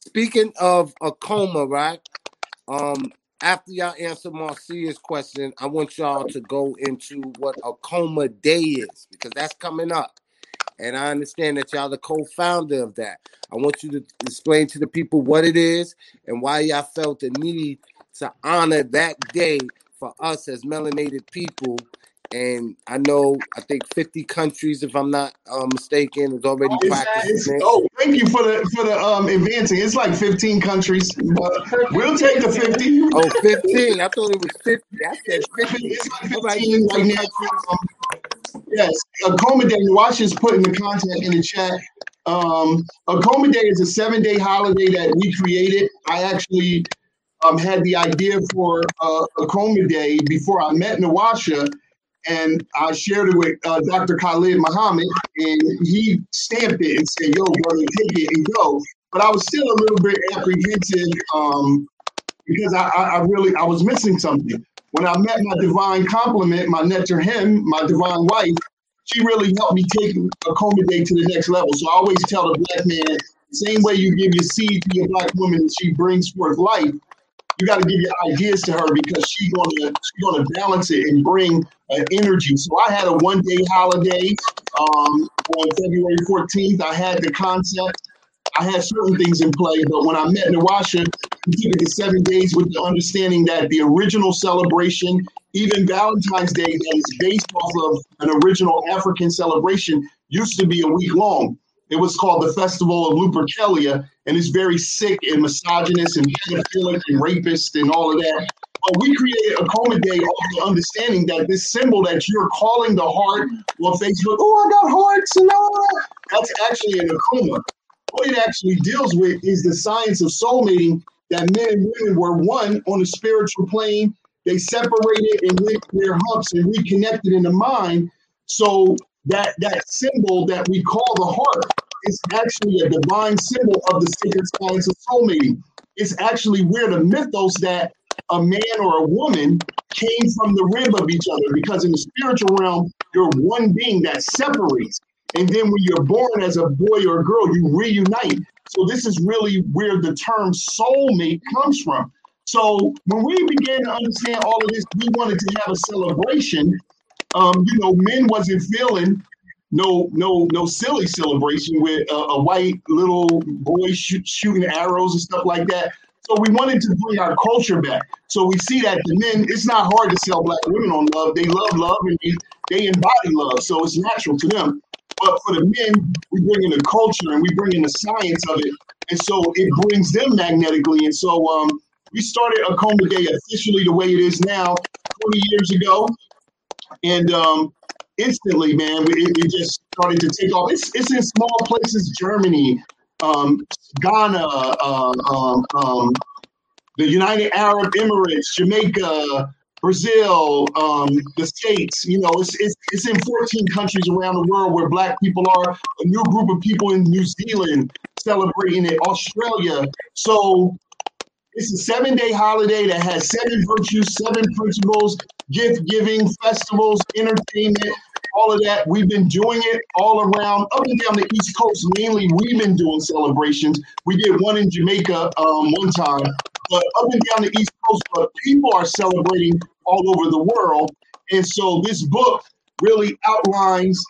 Speaking of Akoma, right? Um, after y'all answer Marcia's question, I want y'all to go into what Akoma Day is because that's coming up. And I understand that y'all the co-founder of that. I want you to explain to the people what it is and why y'all felt the need to honor that day for us as melanated people and I know I think 50 countries, if I'm not uh, mistaken, is already oh, practicing. Oh, thank you for the for the um advancing. It's like 15 countries. we'll take the 50. Oh, 15. I thought it was 50. I said 50. It's like 15 right now. Um, yes, Akoma Day. Watch is putting the content in the chat. Um, Akoma Day is a seven-day holiday that we created. I actually um, had the idea for uh, Akoma Day before I met Nawasha and I shared it with uh, Dr. Khalid Muhammad, and he stamped it and said, "Yo, brother, take it and go." But I was still a little bit apprehensive um, because I, I, really I was missing something. When I met my divine complement, my Neterhem, my divine wife, she really helped me take Akoma Day to the next level. So I always tell the black man, same way you give your seed to your black woman, she brings forth life you got to give your ideas to her because she's gonna she's gonna balance it and bring uh, energy. So I had a one day holiday um, on February 14th. I had the concept. I had certain things in play, but when I met Nawasha, we took it to seven days with the understanding that the original celebration, even Valentine's Day, that is based off of an original African celebration, used to be a week long. It was called the Festival of Lupercalia, and it's very sick and misogynist and pedophilic and rapist and all of that. But we created Akoma Day off the understanding that this symbol that you're calling the heart on Facebook, oh, I got hearts and all that, that's actually an Akoma. What it actually deals with is the science of soul mating that men and women were one on a spiritual plane. They separated and went their humps and reconnected in the mind. So that that symbol that we call the heart is actually a divine symbol of the sacred science of soul soulmating. It's actually where the mythos that a man or a woman came from the rib of each other because in the spiritual realm, you're one being that separates. And then when you're born as a boy or a girl, you reunite. So this is really where the term soulmate comes from. So when we began to understand all of this, we wanted to have a celebration. Um, you know, men wasn't feeling no no no silly celebration with a, a white little boy shoot, shooting arrows and stuff like that. So we wanted to bring our culture back. So we see that the men, it's not hard to sell black women on love. They love love and they, they embody love. So it's natural to them. But for the men, we bring in the culture and we bring in the science of it. And so it brings them magnetically. And so um, we started Akoma Day officially the way it is now 20 years ago. And um, instantly, man, it, it, just started to take off. It's, it's in small places, Germany, um, Ghana, uh, um, um, the United Arab Emirates, Jamaica, Brazil, um, the States. You know, it's, it's, it's in 14 countries around the world where Black people are. A new group of people in New Zealand celebrating it, Australia. So it's a seven day holiday that has seven virtues, seven principles, gift giving, festivals, entertainment, all of that. We've been doing it all around, up and down the East Coast. Mainly, we've been doing celebrations. We did one in Jamaica um, one time, but up and down the East Coast, but people are celebrating all over the world. And so this book really outlines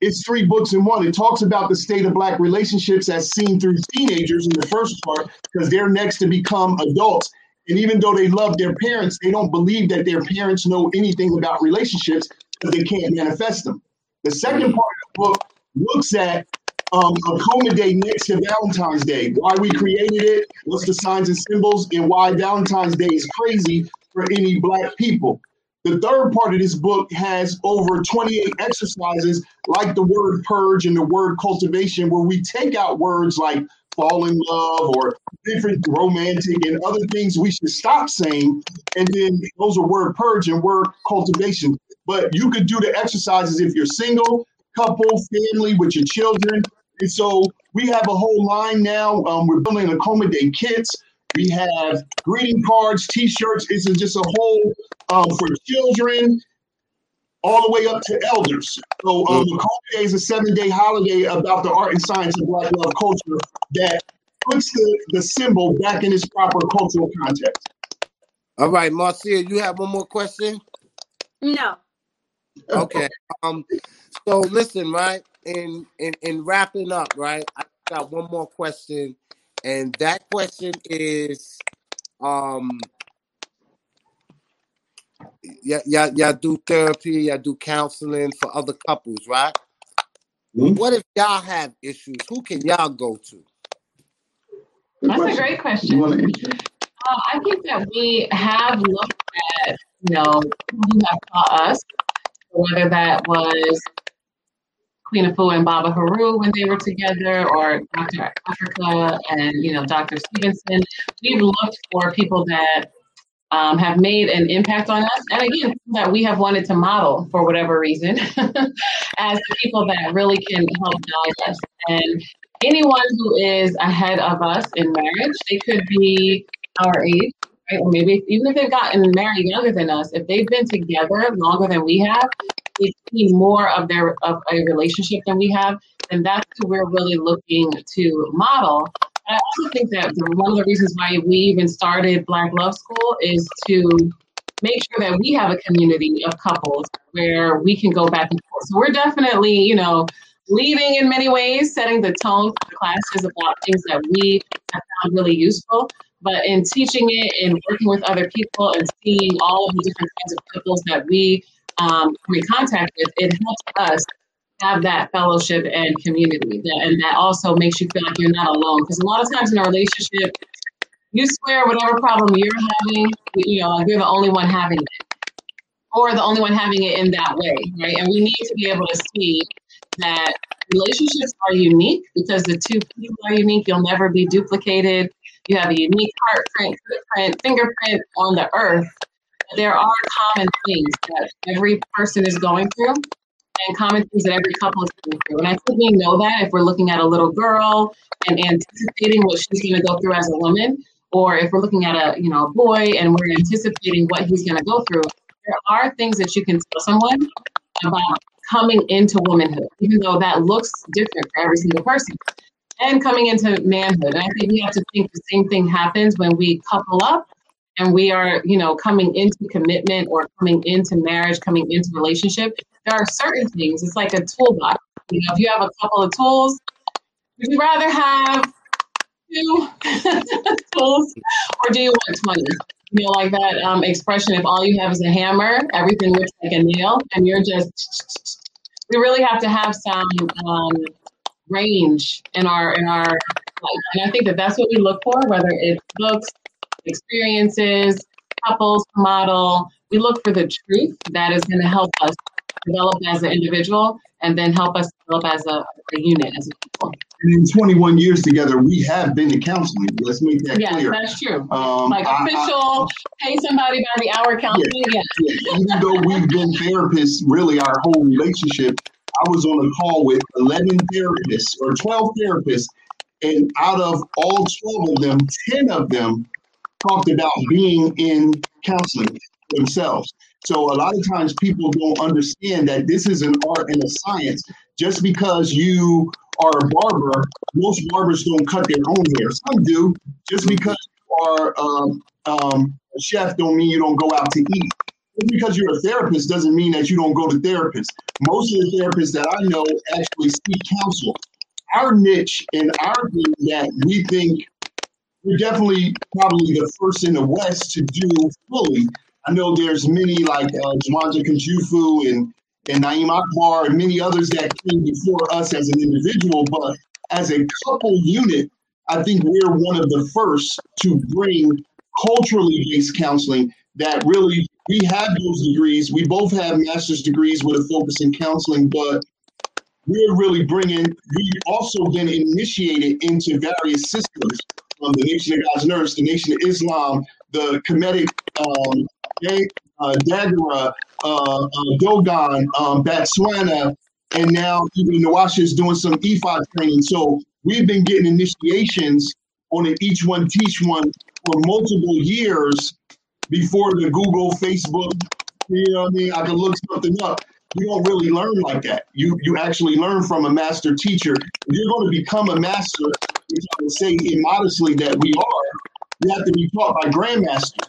it's three books in one. It talks about the state of black relationships as seen through teenagers in the first part, because they're next to become adults. And even though they love their parents, they don't believe that their parents know anything about relationships because they can't manifest them. The second part of the book looks at um, Akoma Day next to Valentine's Day, why we created it, what's the signs and symbols, and why Valentine's Day is crazy for any Black people. The third part of this book has over 28 exercises like the word purge and the word cultivation, where we take out words like fall in love or different romantic and other things we should stop saying. And then those are word purge and word cultivation. But you could do the exercises if you're single, couple, family, with your children. And so we have a whole line now. Um, we're building Akoma Day kits. We have greeting cards, T-shirts. It's just a whole um, for children, all the way up to elders. So um, mm. Akoma Day is a seven-day holiday about the art and science of Black love culture that puts the, the symbol back in its proper cultural context. All right, Marcia, you have one more question? No. Okay. Um. So listen, right? In in in wrapping up, right? I got one more question, and that question is, um, yeah, yeah, y'all do therapy, y'all do counseling for other couples, right? Mm-hmm. What if y'all have issues? Who can y'all go to? That's a great question. Uh, I think that we have looked at, you know, who have taught us whether that was Queen Afua and Baba Heru when they were together, or Dr. Afrika and you know Dr. Stevenson. We've looked for people that um, have made an impact on us, and again that we have wanted to model for whatever reason as the people that really can help guide us. And anyone who is ahead of us in marriage, they could be our age, right? Or maybe even if they've gotten married younger than us, if they've been together longer than we have, they've seen more of their of a relationship than we have, then that's who we're really looking to model. I also think that one of the reasons why we even started Black Love School is to make sure that we have a community of couples where we can go back and forth. So we're definitely, you know, leading in many ways, setting the tone for the classes about things that we have found really useful. but in teaching it and working with other people and seeing all of the different kinds of couples that we um, come in contact with, it helps us have that fellowship and community. That, and that also makes you feel like you're not alone. Because a lot of times in a relationship, you swear whatever problem you're having, you know, you're the only one having it, or the only one having it in that way, right? And we need to be able to see that relationships are unique because the two people are unique. You'll never be duplicated. You have a unique heartprint, footprint, fingerprint on the earth. There are common things that every person is going through and common things that every couple is going through. And I think we know that if we're looking at a little girl and anticipating what she's going to go through as a woman, or if we're looking at a you know a boy and we're anticipating what he's going to go through, there are things that you can tell someone about coming into womanhood, even though that looks different for every single person, and coming into manhood. And I think we have to think the same thing happens when we couple up and we are, you know, coming into commitment or coming into marriage, coming into relationship. There are certain things. It's like a toolbox. You know, if you have a couple of tools, would you rather have two tools or do you want 20? You know, like that um, expression, if all you have is a hammer, everything looks like a nail, and you're just, we really have to have some um, range in our, in our life. And I think that that's what we look for, whether it's books, experiences, couples model. We look for the truth that is going to help us develop as an individual and then help us develop as a, a unit, as a people. And in 21 years together, we have been to counseling. Let's make that yes, clear. that's true. Um, like official, I, I, pay somebody by the hour counseling. Yeah, yeah. yeah. Even though we've been therapists really our whole relationship, I was on a call with 11 therapists or 12 therapists, and out of all 12 of them, 10 of them talked about being in counseling themselves. So a lot of times people don't understand that this is an art and a science. Just because you are a barber, most barbers don't cut their own hair. Some do. Just because you are um, um, a chef don't mean you don't go out to eat. Just because you're a therapist doesn't mean that you don't go to therapists. Most of the therapists that I know actually seek counsel. Our niche and our thing that we think we're definitely probably the first in the West to do fully. I know there's many like uh, Jawanza Kunjufu and and Na'im Akbar and many others that came before us as an individual, but as a couple unit, I think we're one of the first to bring culturally based counseling that really we have those degrees. We both have master's degrees with a focus in counseling, but we're really bringing, we've also been initiated into various systems from the Nation of Gods and Earths, the Nation of Islam, the Kemetic um, uh, Dagara, uh, uh, Dogon, um, Botswana, and now even Nawasha is doing some EFOD training. So we've been getting initiations on an each one teach one for multiple years before the Google, Facebook, you know what I mean? I can look something up. You don't really learn like that. You you actually learn from a master teacher. If you're going to become a master, I would say immodestly that we are, you have to be taught by grandmasters.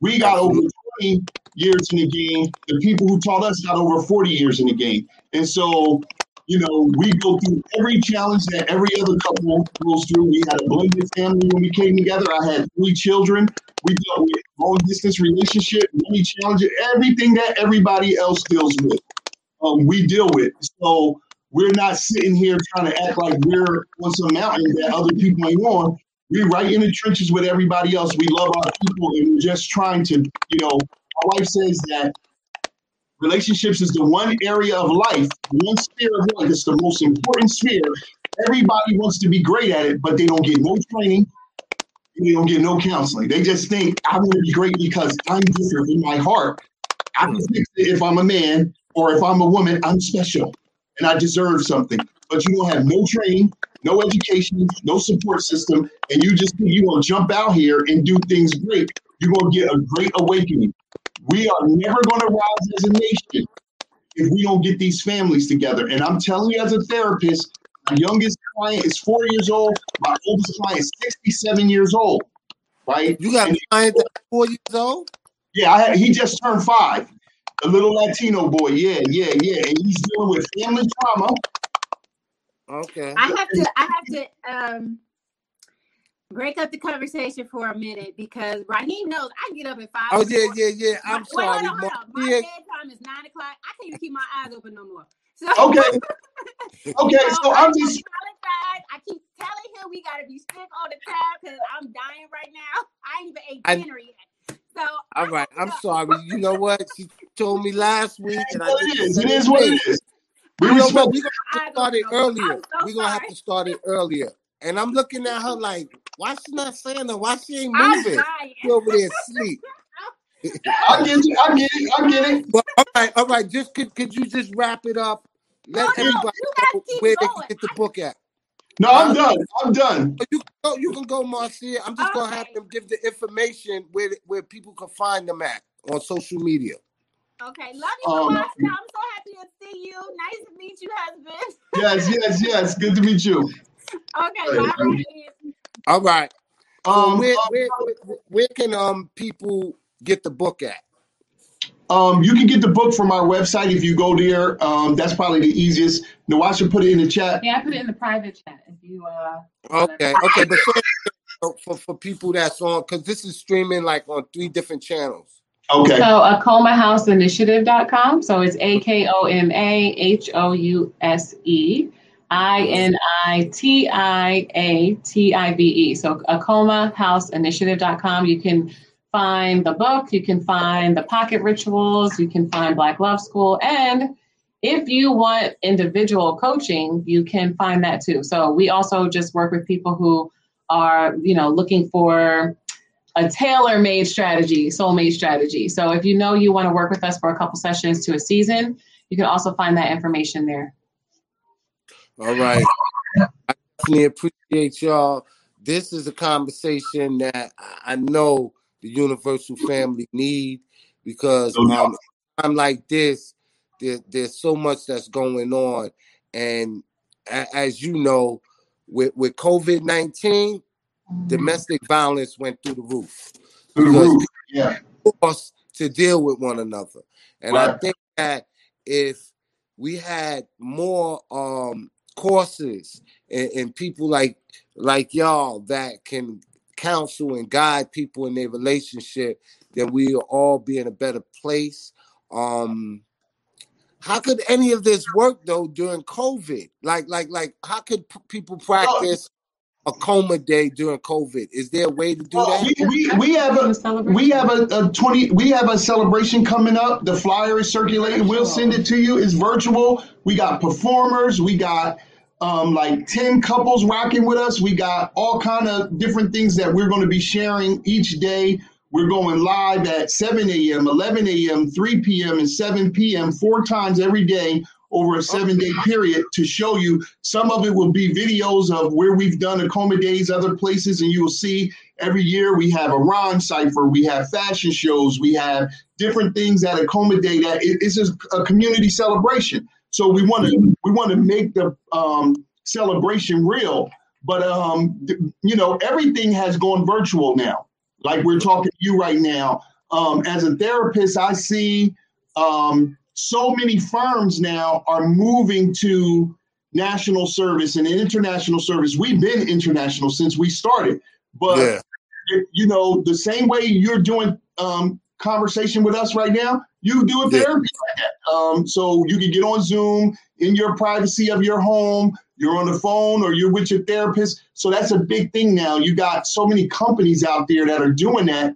We got over 20 years in the game. The people who taught us got over 40 years in the game. And so, you know, we go through every challenge that every other couple goes through. We had a blended family when we came together. I had three children. We dealt with long distance relationship, money challenges, everything that everybody else deals with. Um, we deal with. So we're not sitting here trying to act like we're on some mountain that other people ain't on. We're right in the trenches with everybody else. We love our people and we're just trying to, you know, my wife says that relationships is the one area of life, one sphere of life It's the most important sphere. Everybody wants to be great at it, but they don't get no training. They don't get no counseling. They just think I want to be great because I'm different in my heart. I can fix it if I'm a man or if I'm a woman, I'm special and I deserve something. But you don't have no training, no education, no support system, and you just you gonna jump out here and do things great. You're gonna get a great awakening. We are never gonna rise as a nation if we don't get these families together. And I'm telling you, as a therapist, my youngest client is four years old. My oldest client is 67 years old. Right? You got a client that's four years old? Yeah, I had, he just turned five. A little Latino boy. Yeah, yeah, yeah. And he's dealing with family trauma. Okay. I have to. I have to. Um, break up the conversation for a minute because Raheem knows I get up at five. Oh yeah, yeah, yeah. I'm Wait, hold sorry. on, hold on. My Marcia. bedtime is nine o'clock. I can't even keep my eyes open no more. So Okay, okay. you know, So I I'm just apologize. I keep telling him we gotta be sick all the time because I'm dying right now. I ain't even ate I- dinner yet. So All right, I'm sorry. You know what? She told me last week, and I what did it the is. It same is what it is. We You know respect. what? We're gonna have to start it earlier. so We're gonna have to start it earlier. And I'm looking at her like, why she not saying that? Why she ain't moving? She over there asleep. I get it. I get it. I get it. But all right, all right. Just could, could you just wrap it up? Let Oh, no, everybody you know keep where they can get the book at. No, I'm done. I'm done. Oh, You can go, you can go, Marcia. I'm just gonna have Okay. them give the information where where people can find them at on social media. Okay, love you, Um, Mamaska. I'm so happy to see you. Nice to meet you, husband. Yes, yes, yes. Good to meet you. Okay, bye, Raheem. All right. So Um, where, where where where can um people get the book at? Um, you can get the book from our website if you go there. Um, that's probably the easiest. Nawasha put it in the chat. Yeah, I put it in the private chat. If you uh, Okay, okay, but say it for for people that's on because this is streaming like on three different channels. Okay. so akomahouseinitiative.com. So it's A K O M A H O U S E I N I T I A T I V E. So akomahouseinitiative.com. You can find the book, you can find the pocket rituals, you can find Black Love School, and if you want individual coaching, you can find that too. So we also just work with people who are, you know, looking for a tailor-made strategy, soulmate strategy. So if you know you want to work with us for a couple sessions to a season, you can also find that information there. All right, I definitely appreciate y'all. This is a conversation that I- I know the universal family need because um, time like this, there, there's so much that's going on, and a, as you know, with with COVID nineteen, domestic violence went through the roof. Through the roof. Yeah. forced to deal with one another. And I think that if we had more um courses and, and people like like y'all that can counsel and guide people in their relationship, then we'll all be in a better place. Um how could any of this work though during COVID? Like, like, like, how could p- people practice Akoma Day during COVID? Is there a way to do Well, that? we, we, we have a we have a, a 20 we have a celebration coming up the flyer is circulating we'll send it to you it's virtual we got performers we got um, like 10 couples rocking with us. We got all kind of different things that we're going to be sharing each day. We're going live at 7 a.m 11 a.m 3 p.m and 7 p.m four times every day over a seven day period to show you. Some of it will be videos of where we've done Akoma Days, other places, and you will see every year we have a Ron cipher, we have fashion shows, we have different things at Akoma Day that it- it's just a community celebration. So we want to we want to make the um, celebration real, but um, th- you know everything has gone virtual now. Like we're talking to you right now. Um, as a therapist, I see um, so many firms now are moving to national service and international service. We've been international since we started, but Yeah. you know, the same way you're doing um, conversation with us right now, you do a Yeah. therapy like that. Um, so you can get on Zoom in your privacy of your home. You're on the phone or you're with your therapist. So that's a big thing now. You got so many companies out there that are doing that.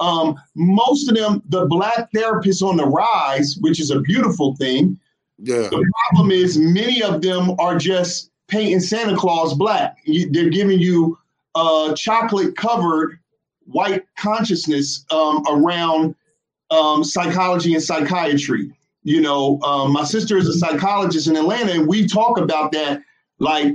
Um, most of them, the black therapists on the rise, which is a beautiful thing. Yeah. The problem is many of them are just painting Santa Claus black. You, they're giving you uh, chocolate covered white consciousness um, around um, psychology and psychiatry. You know, um, my sister is a psychologist in Atlanta, and we talk about that. Like,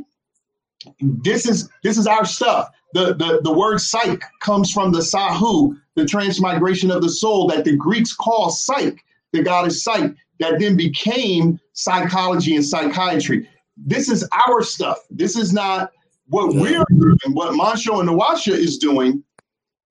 this is this is our stuff. The the the word psych comes from the Sahu, the transmigration of the soul that the Greeks call psych, the goddess psych, that then became psychology and psychiatry. This is our stuff. This is not what we're doing. What Monsho and Nawasha is doing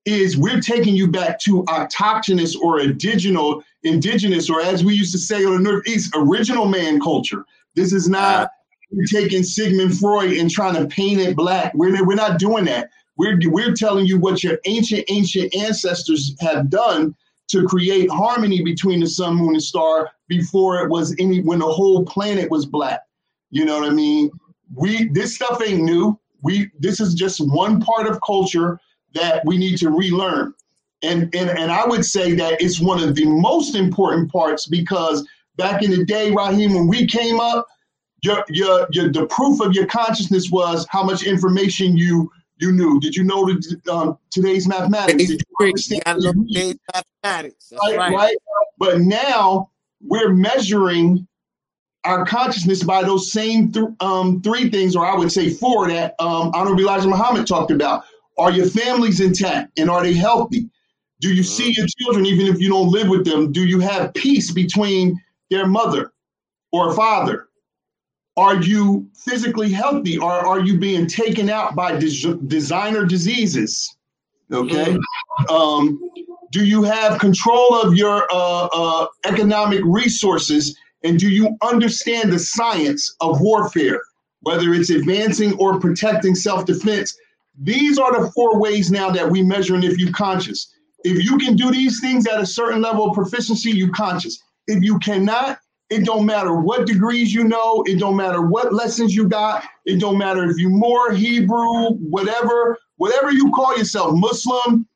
is we're taking you back to autochthonous or indigenous, indigenous, or as we used to say on the Northeast, original man culture. This is not we're taking Sigmund Freud and trying to paint it black. We're, we're not doing that. We're we're telling you what your ancient ancient ancestors have done to create harmony between the sun, moon, and star before it was any when the whole planet was black. You know what I mean? We this stuff ain't new. We this is just one part of culture that we need to relearn. And and and I would say that it's one of the most important parts because back in the day, Raheem, when we came up, your your your the proof of your consciousness was how much information you you knew. Did you know the, um, today's mathematics? Did you understand today's mathematics? Right, right. right. But now we're measuring our consciousness by those same th- um, three things, or I would say four, that um, Honorable Elijah Muhammad talked about. Are your families intact and are they healthy? Do you see your children, even if you don't live with them? Do you have peace between their mother or father? Are you physically healthy or are you being taken out by des- designer diseases? Okay. Um, do you have control of your uh, uh, economic resources and do you understand the science of warfare, whether it's advancing or protecting self defense? These are the four ways now that we measure and if you conscious. If you can do these things at a certain level of proficiency, you conscious. If you cannot, it don't matter what degrees you know. It don't matter what lessons you got. It don't matter if you more Hebrew, whatever, whatever you call yourself, Muslim,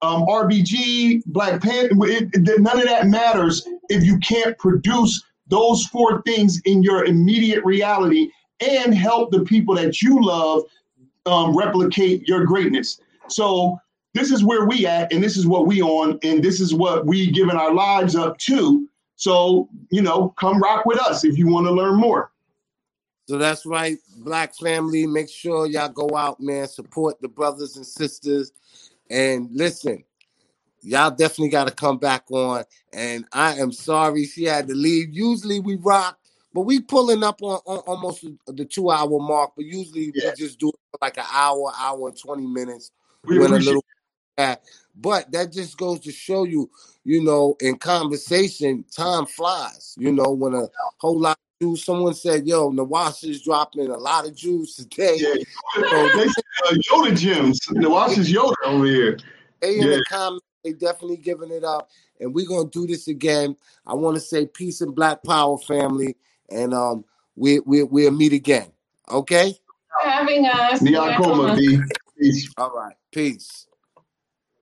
um, RBG, Black Panther. None of that matters if you can't produce those four things in your immediate reality and help the people that you love um, replicate your greatness. So this is where we at, and this is what we on, and this is what we giving our lives up to. So you know, come rock with us if you want to learn more. So that's right, Black family. Make sure y'all go out, man. Support the brothers and sisters, and listen y'all definitely got to come back on. And I am sorry she had to leave. Usually we rock, but we pulling up on, on almost the two hour mark. But usually we just do it for like an hour, hour and twenty minutes. We a little that. But that just goes to show you, you know, in conversation, time flies. You know, when a whole lot of Jews, someone said, "Yo, Nawash is dropping a lot of Jews today." Yeah, so they said uh, Yoda gems. Nawash is Yoda over here. Hey, in yeah. the comments they definitely giving it up, and we're gonna do this again. I want to say peace and Black Power, family, and um, we we we'll meet again. Okay. Having us. Peace. All right. Peace.